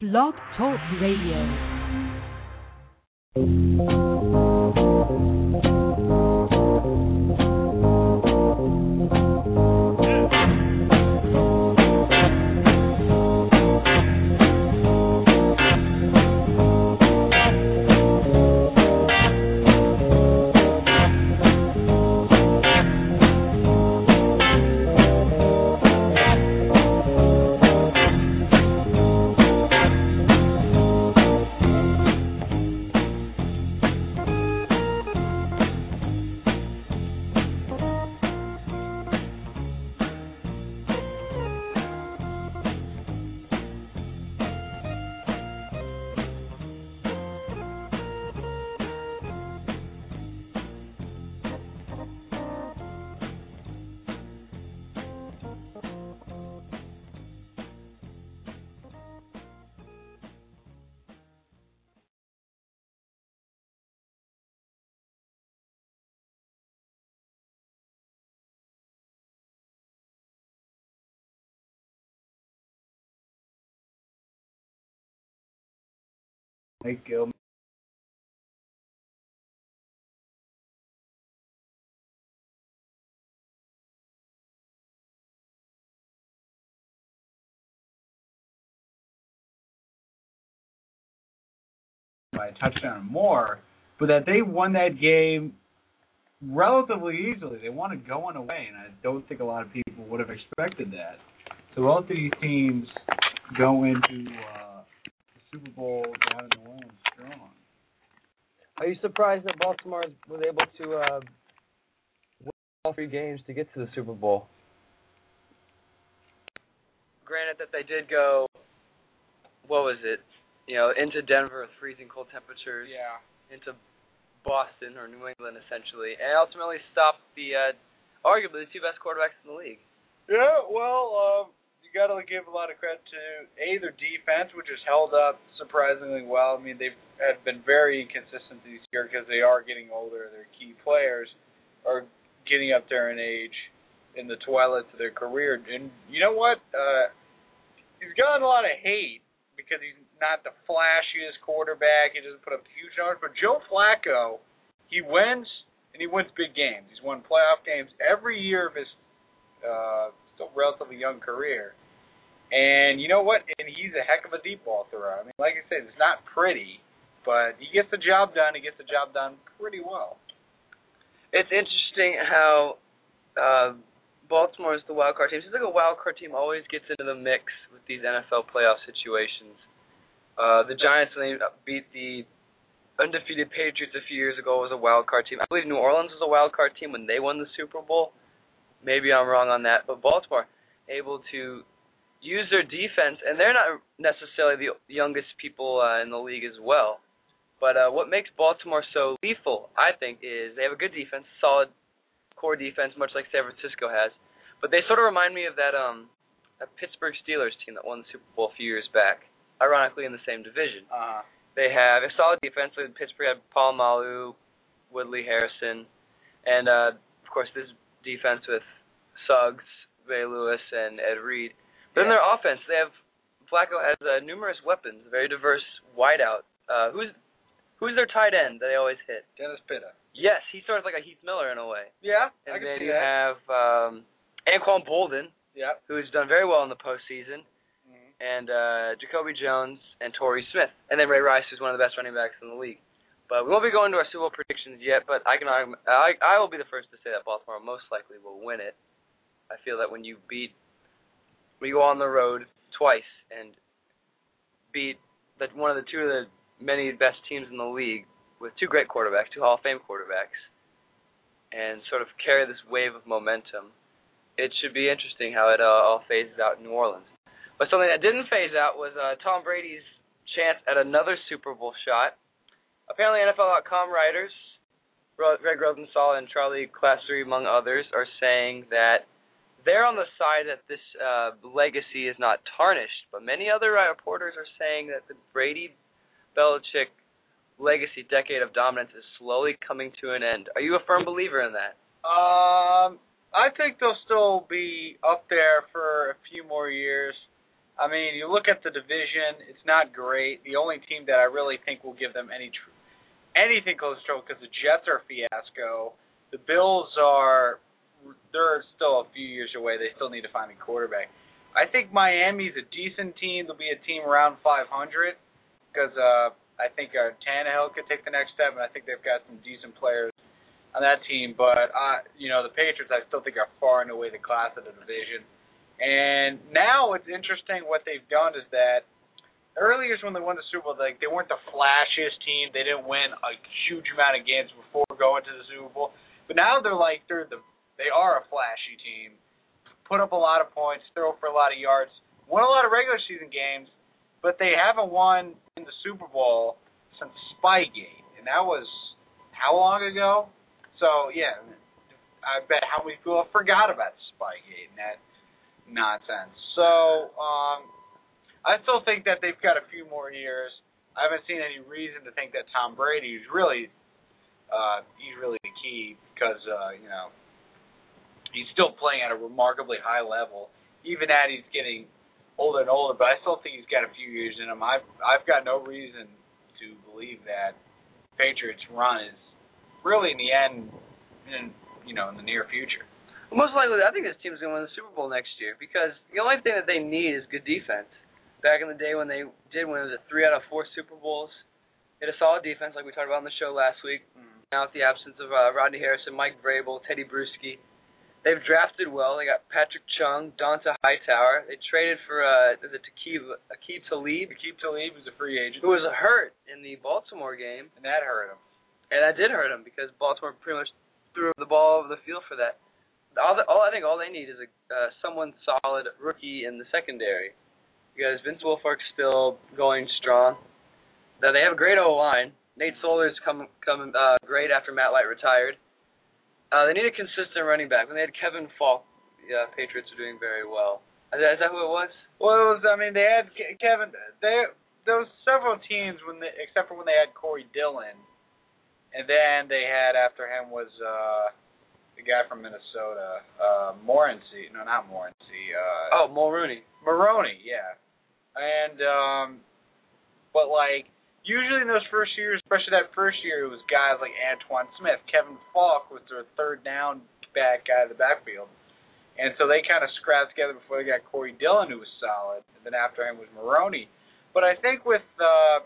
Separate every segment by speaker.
Speaker 1: Blog Talk Radio.
Speaker 2: Gilman. by a touchdown or more, but that they won that game relatively easily. They won it going away, and I don't think a lot of people would have expected that. So both these teams go into uh, Super Bowl down in New Orleans strong.
Speaker 3: Are you surprised that Baltimore was able to uh, win all three games to get to the Super Bowl?
Speaker 4: Granted that they did go, what was it? You know, into Denver with freezing cold temperatures.
Speaker 2: Yeah.
Speaker 4: Into Boston or New England essentially, and ultimately stopped the uh, arguably the two best quarterbacks in the league.
Speaker 2: Yeah, well, um, you got to give a lot of credit to a their defense, which has held up surprisingly well. I mean, they've had been very inconsistent this year because they are getting older. Their key players are getting up there in age, in the twilight of their career. And you know what? Uh, he's gotten a lot of hate because he's not the flashiest quarterback. He doesn't put up huge numbers. But Joe Flacco, he wins and he wins big games. He's won playoff games every year of his uh, still relatively young career. And you know what? And he's a heck of a deep ball thrower. I mean, like I said, it's not pretty, but he gets the job done. He gets the job done pretty well.
Speaker 4: It's interesting how uh, Baltimore is the wild card team. It seems like a wild card team always gets into the mix with these NFL playoff situations. Uh, the Giants, when they beat the undefeated Patriots a few years ago, was a wild card team. I believe New Orleans was a wild card team when they won the Super Bowl. Maybe I'm wrong on that, but Baltimore able to use their defense, and they're not necessarily the youngest people uh, in the league as well. But uh, what makes Baltimore so lethal, I think, is they have a good defense, solid core defense, much like San Francisco has. But they sort of remind me of that um, that Pittsburgh Steelers team that won the Super Bowl a few years back, ironically in the same division.
Speaker 2: Uh,
Speaker 4: They have a solid defense. Like Pittsburgh had Polamalu, Woodley Harrison, and uh, of course this defense with Suggs, Ray Lewis, and Ed Reed.
Speaker 2: Yeah.
Speaker 4: their offense, they have Flacco has uh, numerous weapons, very diverse wideout. Uh, who's who's their tight end that they always hit?
Speaker 2: Dennis Pitta.
Speaker 4: Yes, he's sort of like a Heath Miller in a way.
Speaker 2: Yeah, I
Speaker 4: And
Speaker 2: can
Speaker 4: then
Speaker 2: see
Speaker 4: you
Speaker 2: that.
Speaker 4: have um, Anquan Boldin,
Speaker 2: Yep.
Speaker 4: who's done very well in the postseason,
Speaker 2: Mhm.
Speaker 4: and uh, Jacoby Jones and Torrey Smith, and then Ray Rice, who's one of the best running backs in the league. But we won't be going to our Super Bowl predictions yet. But I can I I will be the first to say that Baltimore most likely will win it. I feel that when you beat you go on the road twice and beat that one of the two of the many best teams in the league with two great quarterbacks, two Hall of Fame quarterbacks, and sort of carry this wave of momentum, it should be interesting how it uh, all phases out in New Orleans. But something that didn't phase out was uh, Tom Brady's chance at another Super Bowl shot. Apparently, NFL.com writers, Greg Rosenthal and Charley Casserly, among others, are saying that they're on the side that this uh, legacy is not tarnished. But many other reporters are saying that the Brady Belichick legacy decade of dominance is slowly coming to an end. Are you a firm believer in that?
Speaker 2: Um, I think they'll still be up there for a few more years. I mean, you look at the division; it's not great. The only team that I really think will give them any tr- anything close to because the Jets are a fiasco. The Bills are they're still a few years away. They still need to find a quarterback. I think Miami's a decent team. They'll be a team around 500 because uh, I think uh, Tannehill could take the next step, and I think they've got some decent players on that team. But uh, you know, the Patriots, I still think are far and away the class of the division. And now what's interesting, what they've done is that earlier when they won the Super Bowl, like they weren't the flashiest team. They didn't win a huge amount of games before going to the Super Bowl. But now they're like they're the they are a flashy team. Put up a lot of points, throw for a lot of yards, won a lot of regular season games, but they haven't won in the Super Bowl since Spygate, and that was how long ago? So yeah, I bet how many people forgot about Spygate and that nonsense. So um, I still think that they've got a few more years. I haven't seen any reason to think that Tom Brady is really uh, he's really the key because uh, you know he's still playing at a remarkably high level, even as he's getting older and older. But I still think he's got a few years in him. I've I've got no reason to believe that Patriots run is really in the end, in you know, in the near future.
Speaker 4: Most likely, I think this team's going to win the Super Bowl next year because the only thing that they need is good defense. Back in the day when they did win, it was a three out of four Super Bowls. They had a solid defense, like we talked about on the show last week.
Speaker 2: Mm.
Speaker 4: Now, with the absence of uh, Rodney Harrison, Mike Vrabel, Teddy Bruschi, they've drafted well. They got Patrick Chung, Donta Hightower. They traded for uh, the Aqib, Aqib Talib,
Speaker 2: Aqib Talib was a free agent,
Speaker 4: who was hurt in the Baltimore game,
Speaker 2: and that hurt him.
Speaker 4: and that did hurt him because Baltimore pretty much threw the ball over the field for that. All, the, all I think all they need is a uh, someone solid rookie in the secondary because Vince Wilfork's still going strong. Now they have a great O line. Nate Solder's come come uh, great after Matt Light retired. Uh, they need a consistent running back. When they had Kevin Faulk, yeah, Patriots are doing very well. Is that, is that who it was?
Speaker 2: Well, it was. I mean, they had Ke- Kevin. They there was several teams when they, except for when they had Corey Dillon, and then they had after him was uh the guy from Minnesota, uh Morency. No, not Morency. Uh,
Speaker 4: Oh, Mulrooney.
Speaker 2: Maroney, yeah. And um but like usually in those first years, especially that first year, it was guys like Antowain Smith, Kevin Faulk was their third down back guy of the backfield. And so they kind of scrapped together before they got Corey Dillon, who was solid. And then after him was Maroney. But I think with uh,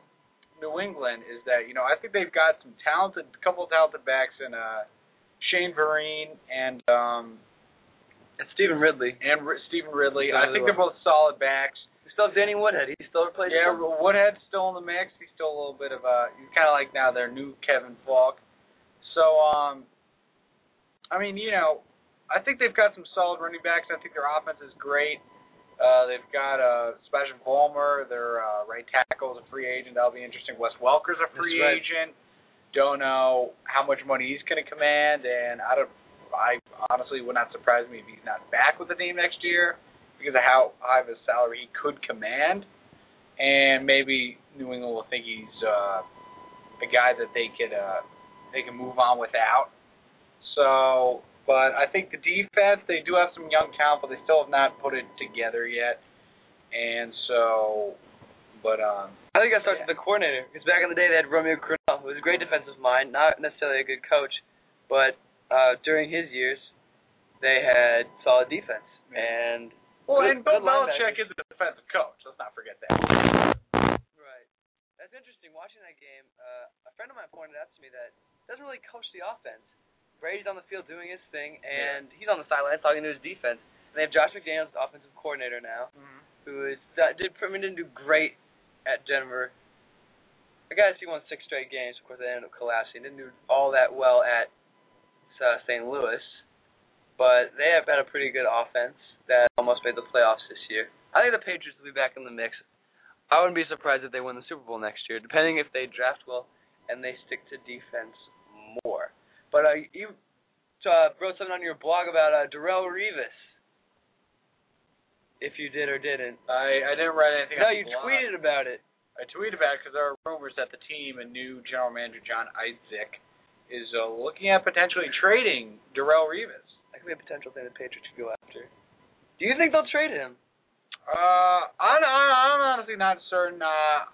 Speaker 2: New England is that you know I think they've got some talented, couple of talented backs in uh, Shane Vereen and um,
Speaker 4: And Stevan Ridley.
Speaker 2: and R- Stevan Ridley.
Speaker 4: Done
Speaker 2: I think they're both solid backs.
Speaker 4: Still Danny Woodhead. He still plays.
Speaker 2: Yeah, Woodhead's still in the mix. He's still a little bit of a. He's kind of like now their new Kevin Faulk. So, um, I mean, you know, I think they've got some solid running backs. I think their offense is great. Uh, they've got uh, Sebastian Vollmer, their uh, right tackle, is a free agent. That'll be interesting. Wes Welker's a free
Speaker 4: That's right.
Speaker 2: agent. Don't know how much money he's going to command, and I don't. I honestly would not surprise me if he's not back with the team next year because of how high of a salary he could command, and maybe New England will think he's uh, a guy that they could uh, they can move on without. So, but I think the defense they do have some young talent, but they still have not put it together yet, and so, but um,
Speaker 4: I think that starts with the coordinator. Because back in the day, they had Romeo Crennel, who was a great defensive mind, not necessarily a good coach, but uh, during his years, they had solid defense. And
Speaker 2: well,
Speaker 4: Good-
Speaker 2: and Bill. Belichick is a defensive coach. Let's not forget that.
Speaker 4: right, that's interesting. Watching that game, uh, a friend of mine pointed out to me that he doesn't really coach the offense. Brady's on the field doing his thing, and he's on the sidelines talking to his defense. And they have Josh McDaniels, the offensive coordinator now, who is that did I mean, didn't do great at Denver. I guess he won six straight games. Of course, they ended up collapsing. Didn't do all that well at uh, St. Louis, but they have had a pretty good offense that almost made the playoffs this year. I think the Patriots will be back in the mix. I wouldn't be surprised if they win the Super Bowl next year, depending if they draft well and they stick to defense more. But uh, you uh, wrote something on your blog about uh, Darrelle Revis. If you did or didn't.
Speaker 2: I I didn't write anything.
Speaker 4: No, you
Speaker 2: blog.
Speaker 4: tweeted about it.
Speaker 2: I tweeted about it because there are rumors that the team and new general manager John Idzik is uh, looking at potentially trading Darrelle Revis.
Speaker 4: That could be a potential thing the Patriots could go after. Do you think they'll trade him?
Speaker 2: Uh, I'm, I'm honestly not certain. Uh,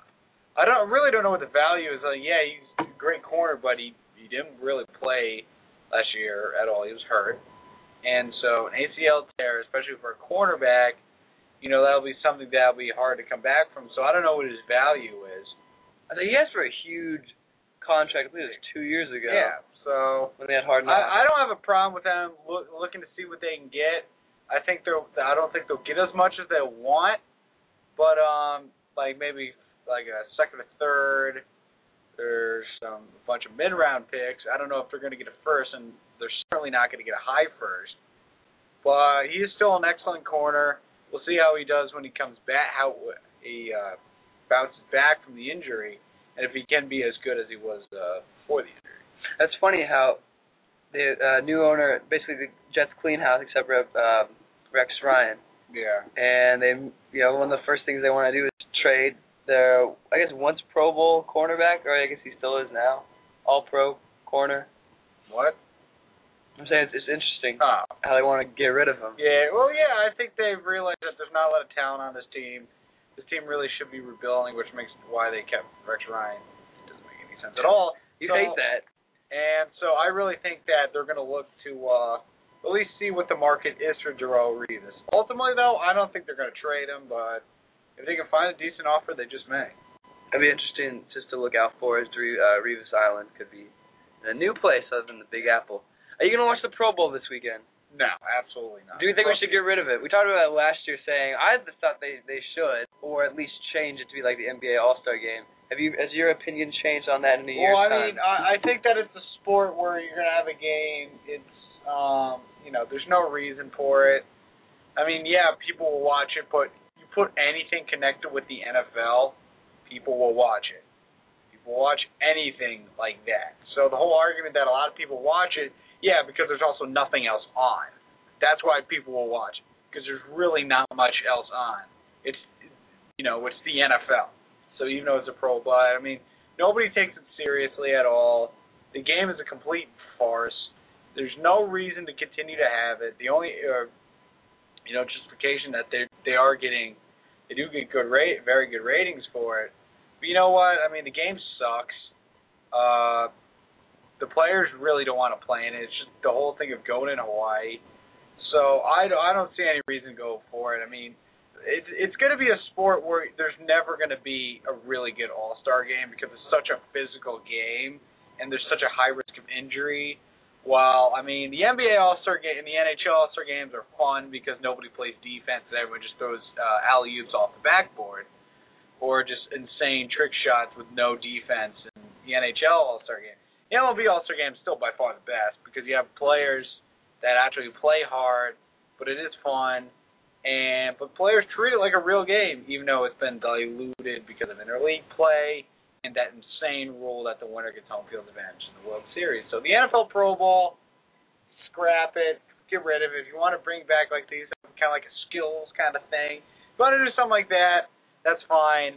Speaker 2: I don't really don't know what the value is. Uh, yeah, he's a great corner, but he he didn't really play last year at all. He was hurt, and so an ACL tear, especially for a cornerback, you know that'll be something that'll be hard to come back from. So I don't know what his value is.
Speaker 4: I think he asked for a huge contract. I believe it was two years ago.
Speaker 2: Yeah. So
Speaker 4: When they had hard knocks.
Speaker 2: I, I don't have a problem with them look, looking to see what they can get. I think they're. I don't think they'll get as much as they want, but um, like maybe like a second or third. There's some a bunch of mid round picks. I don't know if they're going to get a first, and they're certainly not going to get a high first. But he is still an excellent corner. We'll see how he does when he comes back. How he uh, bounces back from the injury, and if he can be as good as he was uh, before the injury.
Speaker 4: That's funny how the uh, new owner, basically the Jets clean house except for uh, Rex Ryan,
Speaker 2: Yeah.
Speaker 4: and they, you know, one of the first things they want to do is trade their, I guess, once Pro Bowl cornerback, or I guess he still is now, All Pro corner.
Speaker 2: What?
Speaker 4: I'm saying it's, it's interesting
Speaker 2: Oh.
Speaker 4: how they want to get rid of him.
Speaker 2: Yeah, well, yeah, I think they've realized that there's not a lot of talent on this team. This team really should be rebuilding, which makes why they kept Rex Ryan. It doesn't make any sense at all.
Speaker 4: You
Speaker 2: So-
Speaker 4: hate that.
Speaker 2: And so I really think that they're going to look to uh, at least see what the market is for Darrelle Revis. Ultimately, though, I don't think they're going to trade him, but if they can find a decent offer, they just may.
Speaker 4: It'd be interesting just to look out for is uh, Revis Island could be a new place other than the Big Apple. Are you gonna watch the Pro Bowl this weekend?
Speaker 2: No, absolutely not.
Speaker 4: Do you think we should get rid of it? We talked about it last year, saying I just thought they they should, or at least change it to be like the NBA All Star Game. Have you has your opinion changed on that in the year's
Speaker 2: Well, I
Speaker 4: time?
Speaker 2: mean, I, I think that it's a sport where you're gonna have a game. It's, um, you know, there's no reason for it. I mean, yeah, people will watch it, but you put anything connected with the NFL, people will watch it. People watch anything like that. So the whole argument that a lot of people watch it, yeah, because there's also nothing else on. That's why people will watch it because there's really not much else on. It's, you know, it's the NFL. So even though it's a pro, but I mean, nobody takes it seriously at all. The game is a complete farce. There's no reason to continue to have it. The only, uh, you know, justification that they they are getting, they do get good rate, very good ratings for it. But you know what? I mean, the game sucks. Uh, the players really don't want to play in it. It's just the whole thing of going in Hawaii. So I I don't see any reason to go for it. I mean, it's it's going to be a sport where there's never going to be a really good All Star game because it's such a physical game and there's such a high risk of injury. While I mean the NBA All Star game and the NHL All Star games are fun because nobody plays defense and everyone just throws uh, alley oops off the backboard, or just insane trick shots with no defense. And the NHL All Star game, the MLB All Star game is still by far the best because you have players that actually play hard, but it is fun and but players treat it like a real game, even though it's been diluted because of interleague play and that insane rule that the winner gets home field advantage in the World Series. So the NFL Pro Bowl, scrap it, get rid of it. If you want to bring back like these kind of like a skills kind of thing, if you want to do something like that, that's fine.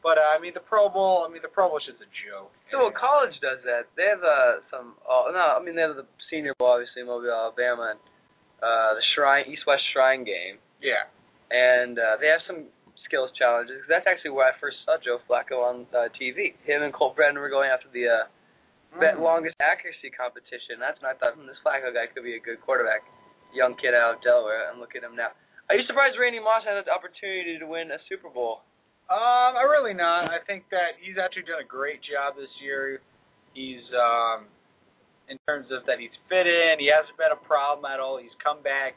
Speaker 2: But uh, I mean the Pro Bowl, I mean the Pro Bowl is just a joke.
Speaker 4: So well, college does that. They have uh, some. Oh, no, I mean they have the Senior Bowl, obviously Mobile, Alabama, and uh, the Shrine East West Shrine game,
Speaker 2: Yeah.
Speaker 4: and uh, they have some skills challenges. That's actually where I first saw Joe Flacco on uh, TV. Him and Colt Brennan were going after the uh, bet
Speaker 2: Mm.
Speaker 4: longest accuracy competition. That's when I thought, hmm, this Flacco guy could be a good quarterback. Young kid out of Delaware, and look at him now. Are you surprised Randy Moss had the opportunity to win a Super Bowl?
Speaker 2: Um, I really not. I think that he's actually done a great job this year. He's um in terms of that he's fit in, he hasn't been a problem at all. He's come back.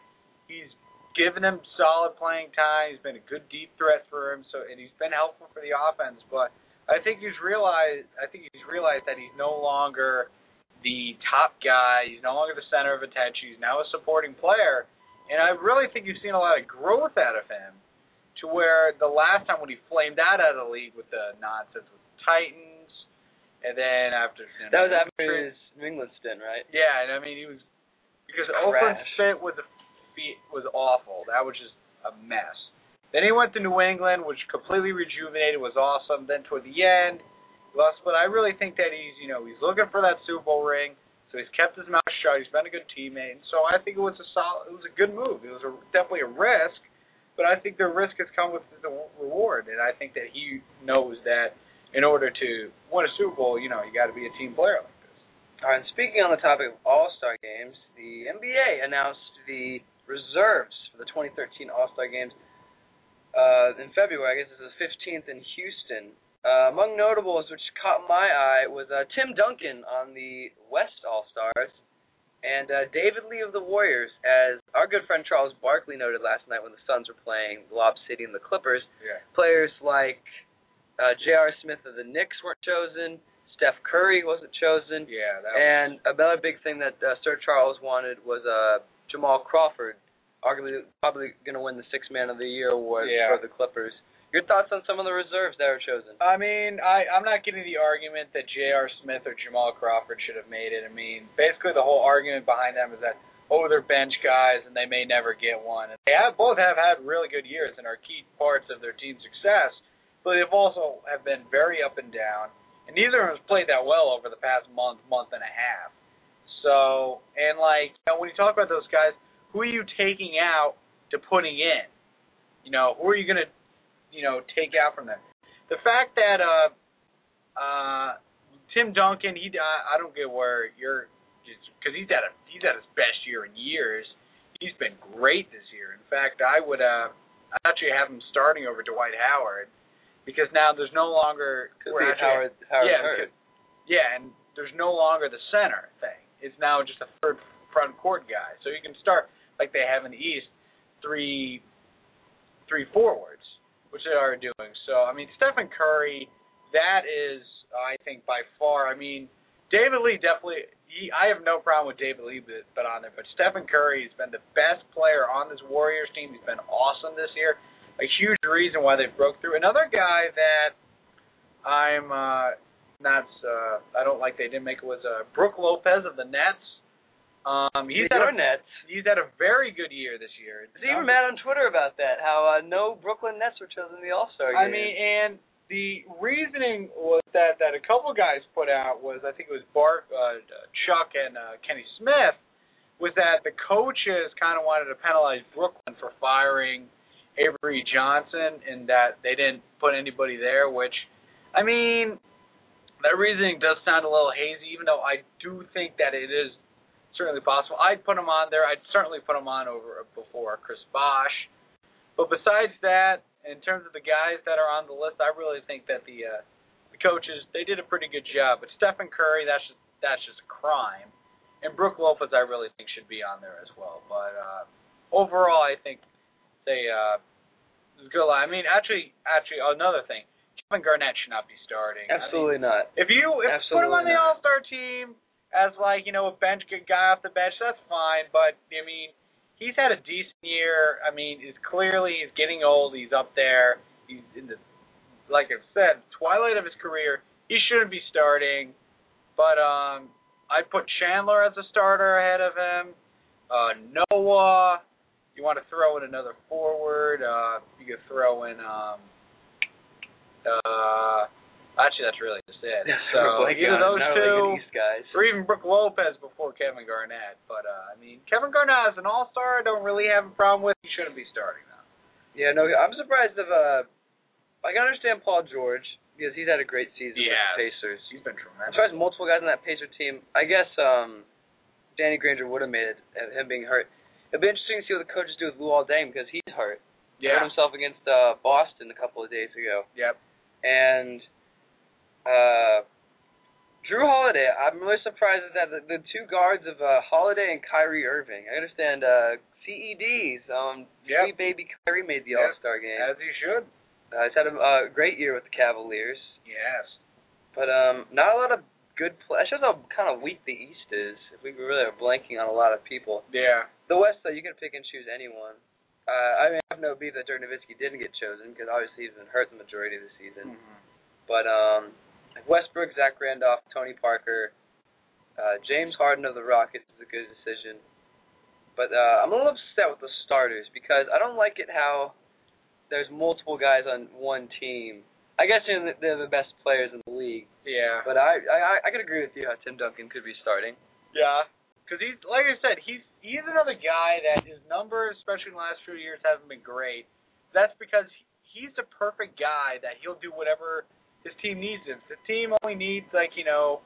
Speaker 2: He's given them solid playing time. He's been a good deep threat for him, so and he's been helpful for the offense, but I think he's realized I think he's realized that he's no longer the top guy. He's no longer the center of attention. He's now a supporting player. And I really think you've seen a lot of growth out of him to where the last time when he flamed out of the league with the nonsense with the Titans, and then after
Speaker 4: That was after his New England stint, right?
Speaker 2: yeah, and I mean he was because
Speaker 4: Trash.
Speaker 2: Oakland's fit with the feet was awful. That was just a mess. Then he went to New England, which completely rejuvenated, was awesome. Then toward the end, lost. But I really think that he's you know he's looking for that Super Bowl ring. So he's kept his mouth shut. He's been a good teammate. So I think it was a solid, it was a good move. It was a, definitely a risk, but I think the risk has come with the reward, and I think that he knows that in order to win a Super Bowl, you know, you got to be a team player like this.
Speaker 4: All right, and speaking on the topic of All Star games, the NBA announced the reserves for the 2013 All Star games uh, in February. I guess is the 15th in Houston. Uh, among notables which caught my eye was uh, Tim Duncan on the West All Stars and uh, David Lee of the Warriors, as our good friend Charles Barkley noted last night when the Suns were playing Lob City and the Clippers.
Speaker 2: Yeah.
Speaker 4: Players like uh, J.R. Smith of the Knicks weren't chosen. Steph Curry wasn't chosen.
Speaker 2: Yeah, that
Speaker 4: And another big thing that uh, Sir Charles wanted was uh, Jamal Crawford, arguably probably going to win the Six Man of the Year award
Speaker 2: Yeah.
Speaker 4: for the Clippers. Your thoughts on some of the reserves that were chosen?
Speaker 2: I mean, I I'm not getting the argument that J.R. Smith or Jamal Crawford should have made it. I mean, basically the whole argument behind them is that oh they're bench guys and they may never get one. And they have both have had really good years and are key parts of their team's success, but they've also have been very up and down. And neither of them has played that well over the past month, month and a half. So and like you know, when you talk about those guys, who are you taking out to putting in? You know, who are you gonna you know, take out from them. The fact that uh uh Tim Duncan, he I, I don't get where you're because he's had a he's had his best year in years. He's been great this year. In fact, I would uh I actually have him starting over Dwight Howard because now there's no longer we're actually-
Speaker 4: Howard, Howard
Speaker 2: yeah,
Speaker 4: hurt.
Speaker 2: because- yeah, and there's no longer the center thing. It's now just a third front court guy. So you can start like they have in the East, three three forwards, which they are doing. So I mean Stephen Curry, that is I think by far I mean David Lee definitely he, I have no problem with David Lee but, but on there, but Stephen Curry has been the best player on this Warriors team. He's been awesome this year. A huge reason why they broke through. Another guy that I'm uh not uh I don't like they didn't make it was uh Brooke Lopez of the Nets. Um he's had a,
Speaker 4: Nets.
Speaker 2: he's had a very good year this year.
Speaker 4: He's even mad on Twitter about that. How uh, no Brooklyn Nets were chosen the All Star.
Speaker 2: I mean, and the reasoning was that that a couple guys put out was I think it was Bart, uh, Chuck, and uh, Kenny Smith, was that the coaches kind of wanted to penalize Brooklyn for firing Avery Johnson, and that they didn't put anybody there. Which, I mean, that reasoning does sound a little hazy, even though I do think that it is certainly possible. I'd put him on there. I'd certainly put him on over before Chris Bosh. But besides that, in terms of the guys that are on the list, I really think that the uh, the coaches they did a pretty good job. But Stephen Curry, that's just that's just a crime. And Brooke Lopez, I really think should be on there as well. But uh, overall, I think they uh, a good. line. I mean, actually, actually, another thing, Kevin Garnett should not be starting. I mean,
Speaker 4: Absolutely not.
Speaker 2: if you if put him on the All Star team as like you know a bench good guy off the bench, that's fine. But I mean, he's had a decent year. I mean, he's clearly he's getting old. He's up there. He's in the like I've said, twilight of his career. He shouldn't be starting. But um, I'd put Chandler as a starter ahead of him. Uh, Noah. You want to throw in another forward? Uh, you could throw in um, uh, actually that's really just it. So
Speaker 4: We're
Speaker 2: either those two,
Speaker 4: really good East guys.
Speaker 2: or even Brooke Lopez before Kevin Garnett. But uh, I mean, Kevin Garnett is an All Star, I don't really have a problem with. He shouldn't be starting though.
Speaker 4: Yeah, no, I'm surprised of uh I can understand Paul George because he's had a great season with the Pacers.
Speaker 2: He's been
Speaker 4: I'm
Speaker 2: tremendous.
Speaker 4: surprised multiple guys on that Pacer team. I guess um Danny Granger would have made it, him being hurt. It'd be interesting to see what the coaches do with Luol Deng because he's hurt. He hurt
Speaker 2: Yeah.
Speaker 4: himself against uh Boston a couple of days ago.
Speaker 2: Yep.
Speaker 4: And uh Jrue Holiday, I'm really surprised that the, the two guards of uh Holiday and Kyrie Irving. I understand uh CEDs, um
Speaker 2: Yep.
Speaker 4: sweet baby Kyrie made the
Speaker 2: Yep.
Speaker 4: All Star game.
Speaker 2: As he should.
Speaker 4: Uh, he's had a uh, great year with the Cavaliers,
Speaker 2: Yes.
Speaker 4: but um, not a lot of good play. That shows how kind of weak the East is. If we really are blanking on a lot of people.
Speaker 2: Yeah.
Speaker 4: The West, though, you can pick and choose anyone. Uh, I mean, I have no beef that Dirk Nowitzki didn't get chosen because obviously he's been hurt the majority of the season.
Speaker 2: Mm-hmm.
Speaker 4: But um, Westbrook, Zach Randolph, Tony Parker, uh, James Harden of the Rockets is a good decision. But uh, I'm a little upset with the starters because I don't like it how there's multiple guys on one team. I guess they're the, they're the best players in the league,
Speaker 2: Yeah.
Speaker 4: but I I, I could agree with you how Tim Duncan could be starting.
Speaker 2: Yeah. Because he's like I said, he's he's another guy that his numbers, especially in the last few years, haven't been great. that's because he's the perfect guy that he'll do whatever his team needs. If the team only needs like you know,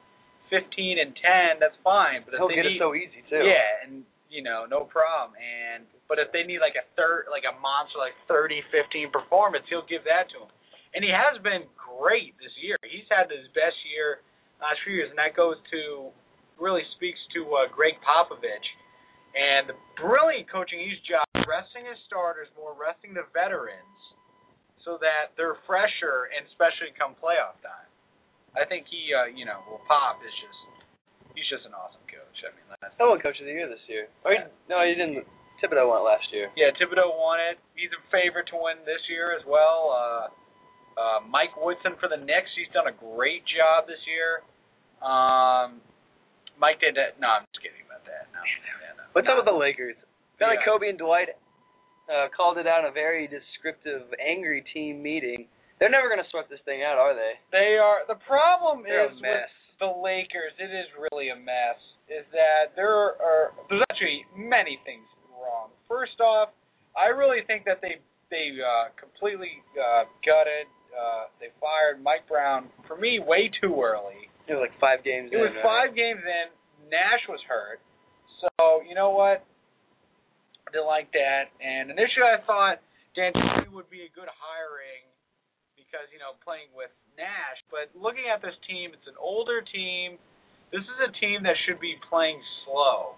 Speaker 2: 15 and 10, that's fine. But if
Speaker 4: He'll
Speaker 2: they
Speaker 4: get
Speaker 2: need,
Speaker 4: it so easy too.
Speaker 2: yeah, and you know, no problem. And but if they need like a third, like a monster, like 30, 15 performance, he'll give that to him. And he has been great this year. He's had his best year last few years, and that goes to really speaks to uh, Gregg Popovich and the brilliant coaching he's job, resting his starters more, resting the veterans, so that they're fresher, and especially come playoff time. I think he, uh, you know, well, Pop is just he's just an awesome coach. I mean, that's
Speaker 4: Someone coach of the year this year. Or he, no, he didn't. Thibodeau won it last year.
Speaker 2: Yeah, Thibodeau won it. He's a favorite to win this year as well. Uh, uh, Mike Woodson for the Knicks. He's done a great job this year. Um, Mike did that. No, I'm just kidding about that. No, yeah, no.
Speaker 4: What's up with the Lakers? Felt like
Speaker 2: Yeah.
Speaker 4: Kobe and Dwight uh, called it out in a very descriptive, angry team meeting. They're never going to sort this thing out, are they?
Speaker 2: They are. The problem
Speaker 4: They're a
Speaker 2: is
Speaker 4: mess.
Speaker 2: with the Lakers. It is really a mess. Is that there are there's actually many things wrong. First off, I really think that they they uh, completely uh, gutted. Uh, they fired Mike Brown for me way too early.
Speaker 4: It was like five games
Speaker 2: It
Speaker 4: in.
Speaker 2: was
Speaker 4: right?
Speaker 2: five games in. Nash was hurt. So, you know what? I didn't like that. And initially I thought D'Antoni would be a good hiring because, you know, playing with Nash. But looking at this team, it's an older team. This is a team that should be playing slow.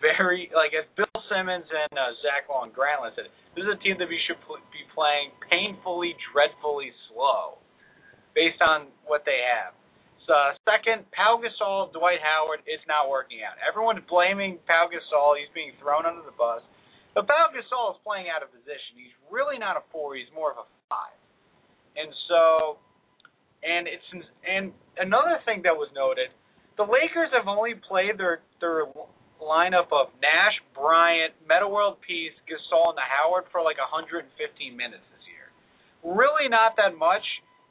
Speaker 2: Very, like as Bill Simmons and uh, Zach Long Grantland said, this is a team that we should pl- be playing painfully, dreadfully slow based on what they have. So, second, Pau Gasol, Dwight Howard, it's not working out. Everyone's blaming Pau Gasol. He's being thrown under the bus. But Pau Gasol is playing out of position. He's really not a four. He's more of a five. And so, and it's and another thing that was noted, the Lakers have only played their their lineup of Nash, Bryant, Metta World Peace, Gasol, and the Howard for like 115 minutes this year. Really not that much.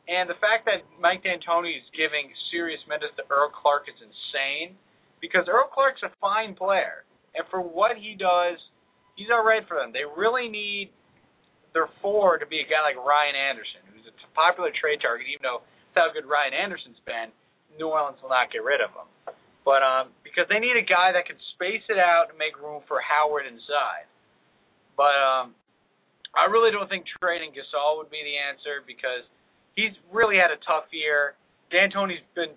Speaker 2: And the fact that Mike D'Antoni is giving serious minutes to Earl Clark is insane because Earl Clark's a fine player. And for what he does, he's all right for them. They really need their four to be a guy like Ryan Anderson, who's a popular trade target, even though that's how good Ryan Anderson's been, New Orleans will not get rid of him. But um, because they need a guy that can space it out and make room for Howard inside. But um, I really don't think trading Gasol would be the answer because he's really had a tough year. D'Antoni's been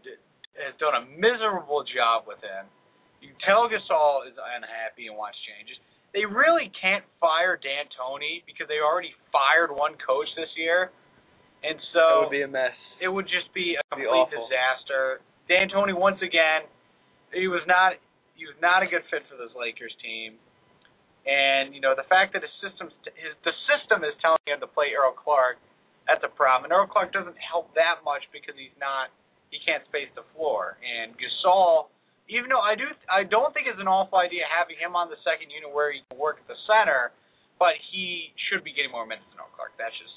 Speaker 2: has done a miserable job with him. You can tell Gasol is unhappy and wants changes. They really can't fire D'Antoni because they already fired one coach this year, and
Speaker 4: That
Speaker 2: so
Speaker 4: would be a mess.
Speaker 2: it would just be a
Speaker 4: It'd be
Speaker 2: complete disaster. D'Antoni once again, he was not he was not a good fit for this Lakers team. And you know the fact that his system his the system is telling him to play Earl Clark, that's a problem. And Earl Clark doesn't help that much because he's not he can't space the floor. And Gasol, even though I do I don't think it's an awful idea having him on the second unit where he can work at the center, but he should be getting more minutes than Earl Clark. That's just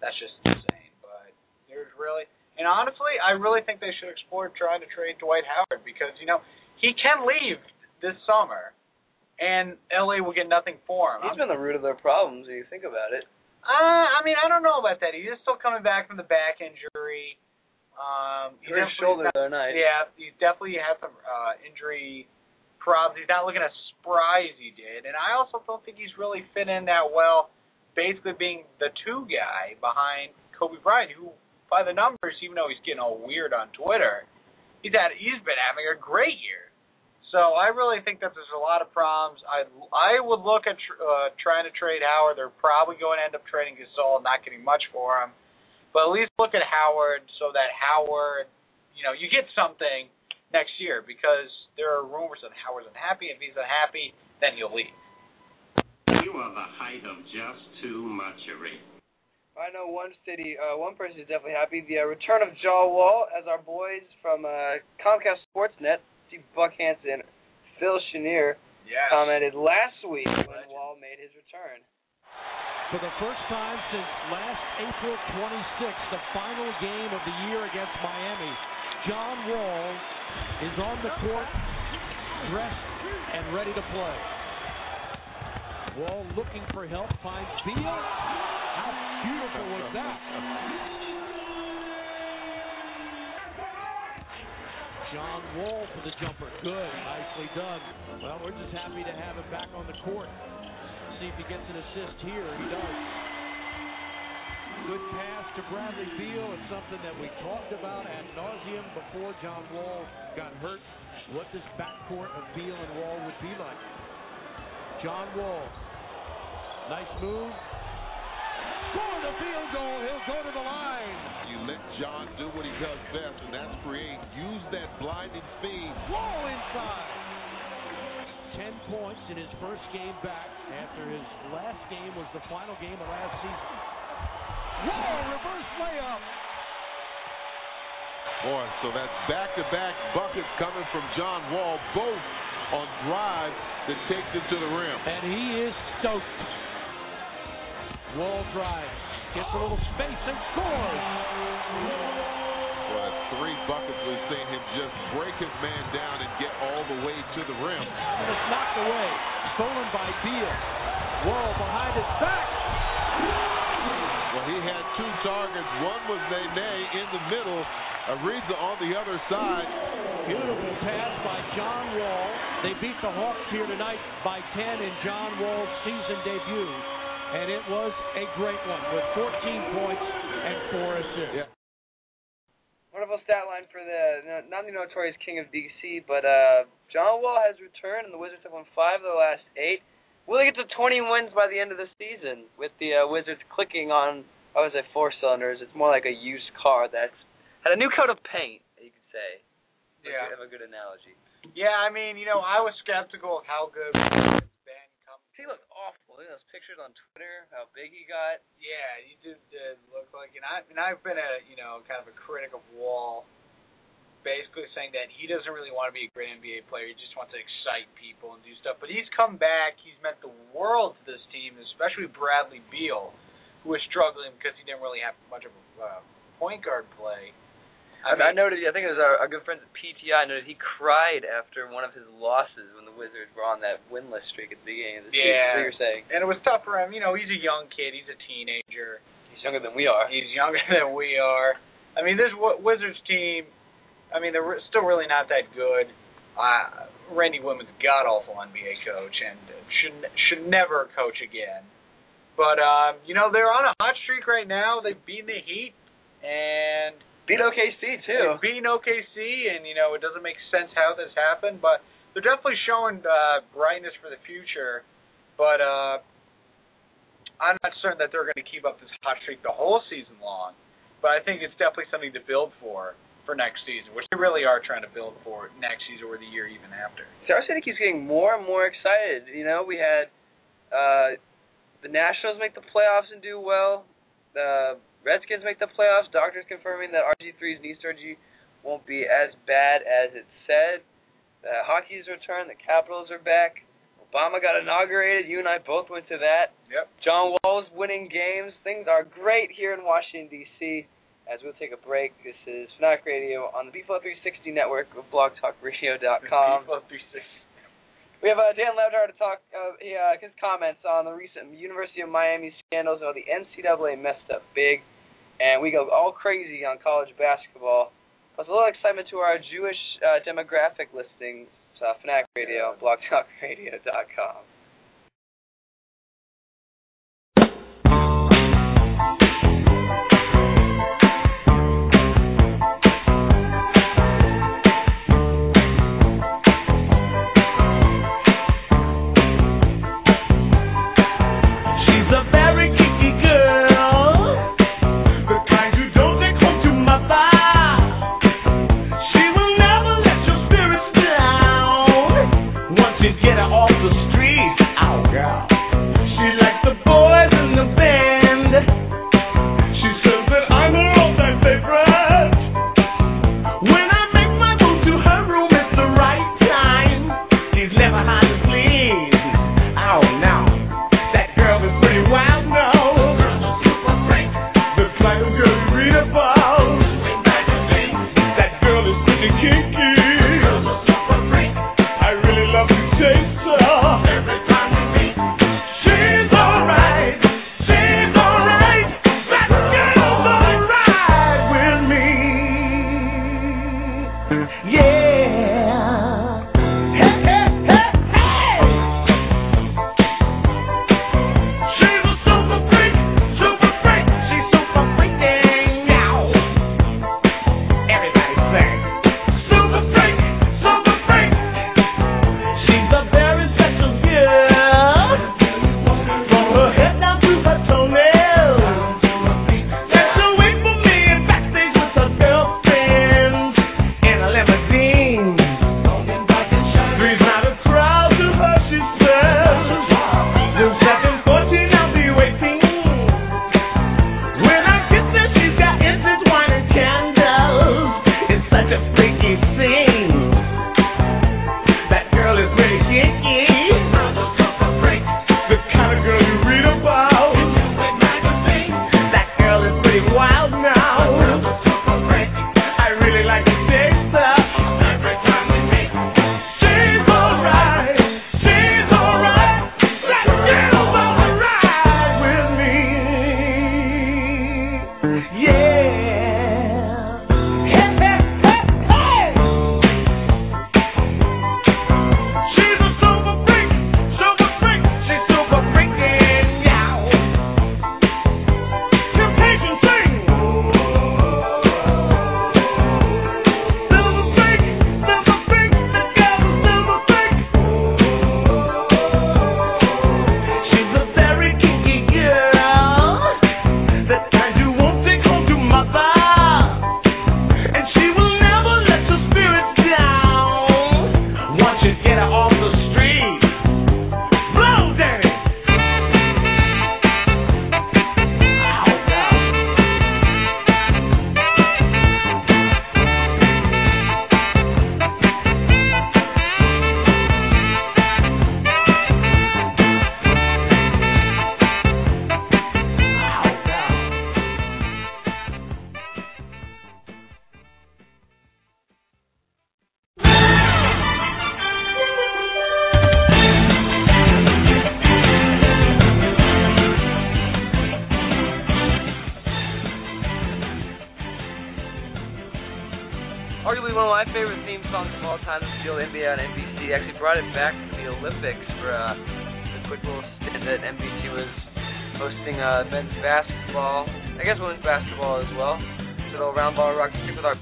Speaker 2: that's just insane. But there's really and honestly, I really think they should explore trying to trade Dwight Howard because you know he can leave this summer, and LA will get nothing for him.
Speaker 4: He's
Speaker 2: I'm-
Speaker 4: been the root of their problems. If you think about it.
Speaker 2: Uh, I mean, I don't know about that. He is still coming back from the back injury. Um, he
Speaker 4: He hurt his shoulder the other night.
Speaker 2: Yeah, he definitely had some uh, injury problems. He's not looking as spry as he did, and I also don't think he's really fit in that well. Basically, being the two guy behind Kobe Bryant, who, by the numbers, even though he's getting all weird on Twitter, he's had he's been having a great year. So I really think that there's a lot of problems. I I would look at tr- uh, trying to trade Howard. They're probably going to end up trading Gasol, not getting much for him. But at least look at Howard so that Howard, you know, you get something next year because there are rumors that Howard's unhappy. If he's unhappy, then he'll leave.
Speaker 5: You are the height of just too muchery.
Speaker 4: I know one city, uh, one person is definitely happy. The uh, return of Jaw Wall, as our boys from uh, Comcast Sportsnet, Steve Buckhantz, Phil Chenier,
Speaker 2: Yeah.
Speaker 4: commented last week when Wall made his return.
Speaker 6: For the first time since last April 26th, the final game of the year against Miami, John Wall is on the court, dressed and ready to play. Wall looking for help, finds Beal, How beautiful was that? John Wall for the jumper. Good. Nicely done. Well, we're just happy to have him back on the court. See if he gets an assist here. He does. Good pass to Bradley Beal. It's something that we talked about ad nauseum before John Wall got hurt. What this backcourt of Beal and Wall would be like. John Wall. Nice move. Score the field goal. He'll go to the line.
Speaker 7: You let John do what he does best, and that's create. Use that blinding speed.
Speaker 6: Wall inside. Ten points in his first game back after his last game was the final game of last season. Wall reverse layup.
Speaker 7: Boy, so that's back-to-back buckets coming from John Wall, both on drives that takes it to the rim.
Speaker 6: And he is stoked. Wall drives, gets a little space and scores.
Speaker 7: Well, three buckets we've seen him just break his man down and get all the way to the rim.
Speaker 6: And it's knocked away. Stolen by Beal. Wall behind his back.
Speaker 7: Well, he had two targets. One was Nene in the middle, Ariza on the other side.
Speaker 6: Beautiful pass by John Wall. They beat the Hawks here tonight by 10 in John Wall's season debut. And it was a great one with 14 points and four assists.
Speaker 7: Yeah.
Speaker 4: Wonderful stat line for the not the notorious king of DC, but uh, John Wall has returned, and the Wizards have won five of the last eight. Will they get to 20 wins by the end of the season? With the uh, Wizards clicking on, I would say four cylinders. It's more like a used car that's had a new coat of paint. You could say.
Speaker 2: Yeah.
Speaker 4: Have a good analogy.
Speaker 2: Yeah, I mean, you know, I was skeptical of how good it's been come.
Speaker 4: He looked awful. Look at those pictures on Twitter. How big he got.
Speaker 2: Yeah, he did, did look like, and I and I've been a you know kind of a critic of Wall, basically saying that he doesn't really want to be a great NBA player. He just wants to excite people and do stuff. But he's come back. He's meant the world to this team, especially Bradley Beal, who was struggling because he didn't really have much of a uh, point guard play.
Speaker 4: I, I noted. I think it was our, our good friends at PTI noted he cried after one of his losses when the Wizards were on that winless streak at the beginning of the season.
Speaker 2: Yeah.
Speaker 4: You're saying
Speaker 2: and it was tough for him. You know, he's a young kid. He's a teenager.
Speaker 4: he's younger than we are.
Speaker 2: He's younger than we are. I mean, this Wizards team. I mean, they're still really not that good. Uh, Randy Wittman's god awful NBA coach and should should never coach again. But um, you know, they're on a hot streak right now. They've beaten the Heat and
Speaker 4: Beat OKC too.
Speaker 2: they've beaten OKC, and you know it doesn't make sense how this happened, but they're definitely showing uh, brightness for the future. But uh, I'm not certain that they're going to keep up this hot streak the whole season long. But I think it's definitely something to build for for next season, which they really are trying to build for next season or the year even after.
Speaker 4: Our city keeps getting more and more excited. You know, we had uh, the Nationals make the playoffs and do well. The Redskins make the playoffs. Doctors confirming that RG3's knee surgery won't be as bad as it said. The hockey's returned. The Capitals are back. Obama got inaugurated. You and I both went to that.
Speaker 2: Yep.
Speaker 4: John Wall's winning games. Things are great here in Washington, D.C. As we'll take a break, this is Fanatic Radio on the B-Flow 360 network of blogtalkradio.com.
Speaker 2: People 360.
Speaker 4: We have uh, Dan Le Batard to talk uh, he, uh, his comments on the recent University of Miami scandals. How the NCAA messed up big, and we go all crazy on college basketball. Plus a little excitement to our Jewish uh, demographic listings. Uh, Fanatic Radio, blogtalkradio.com.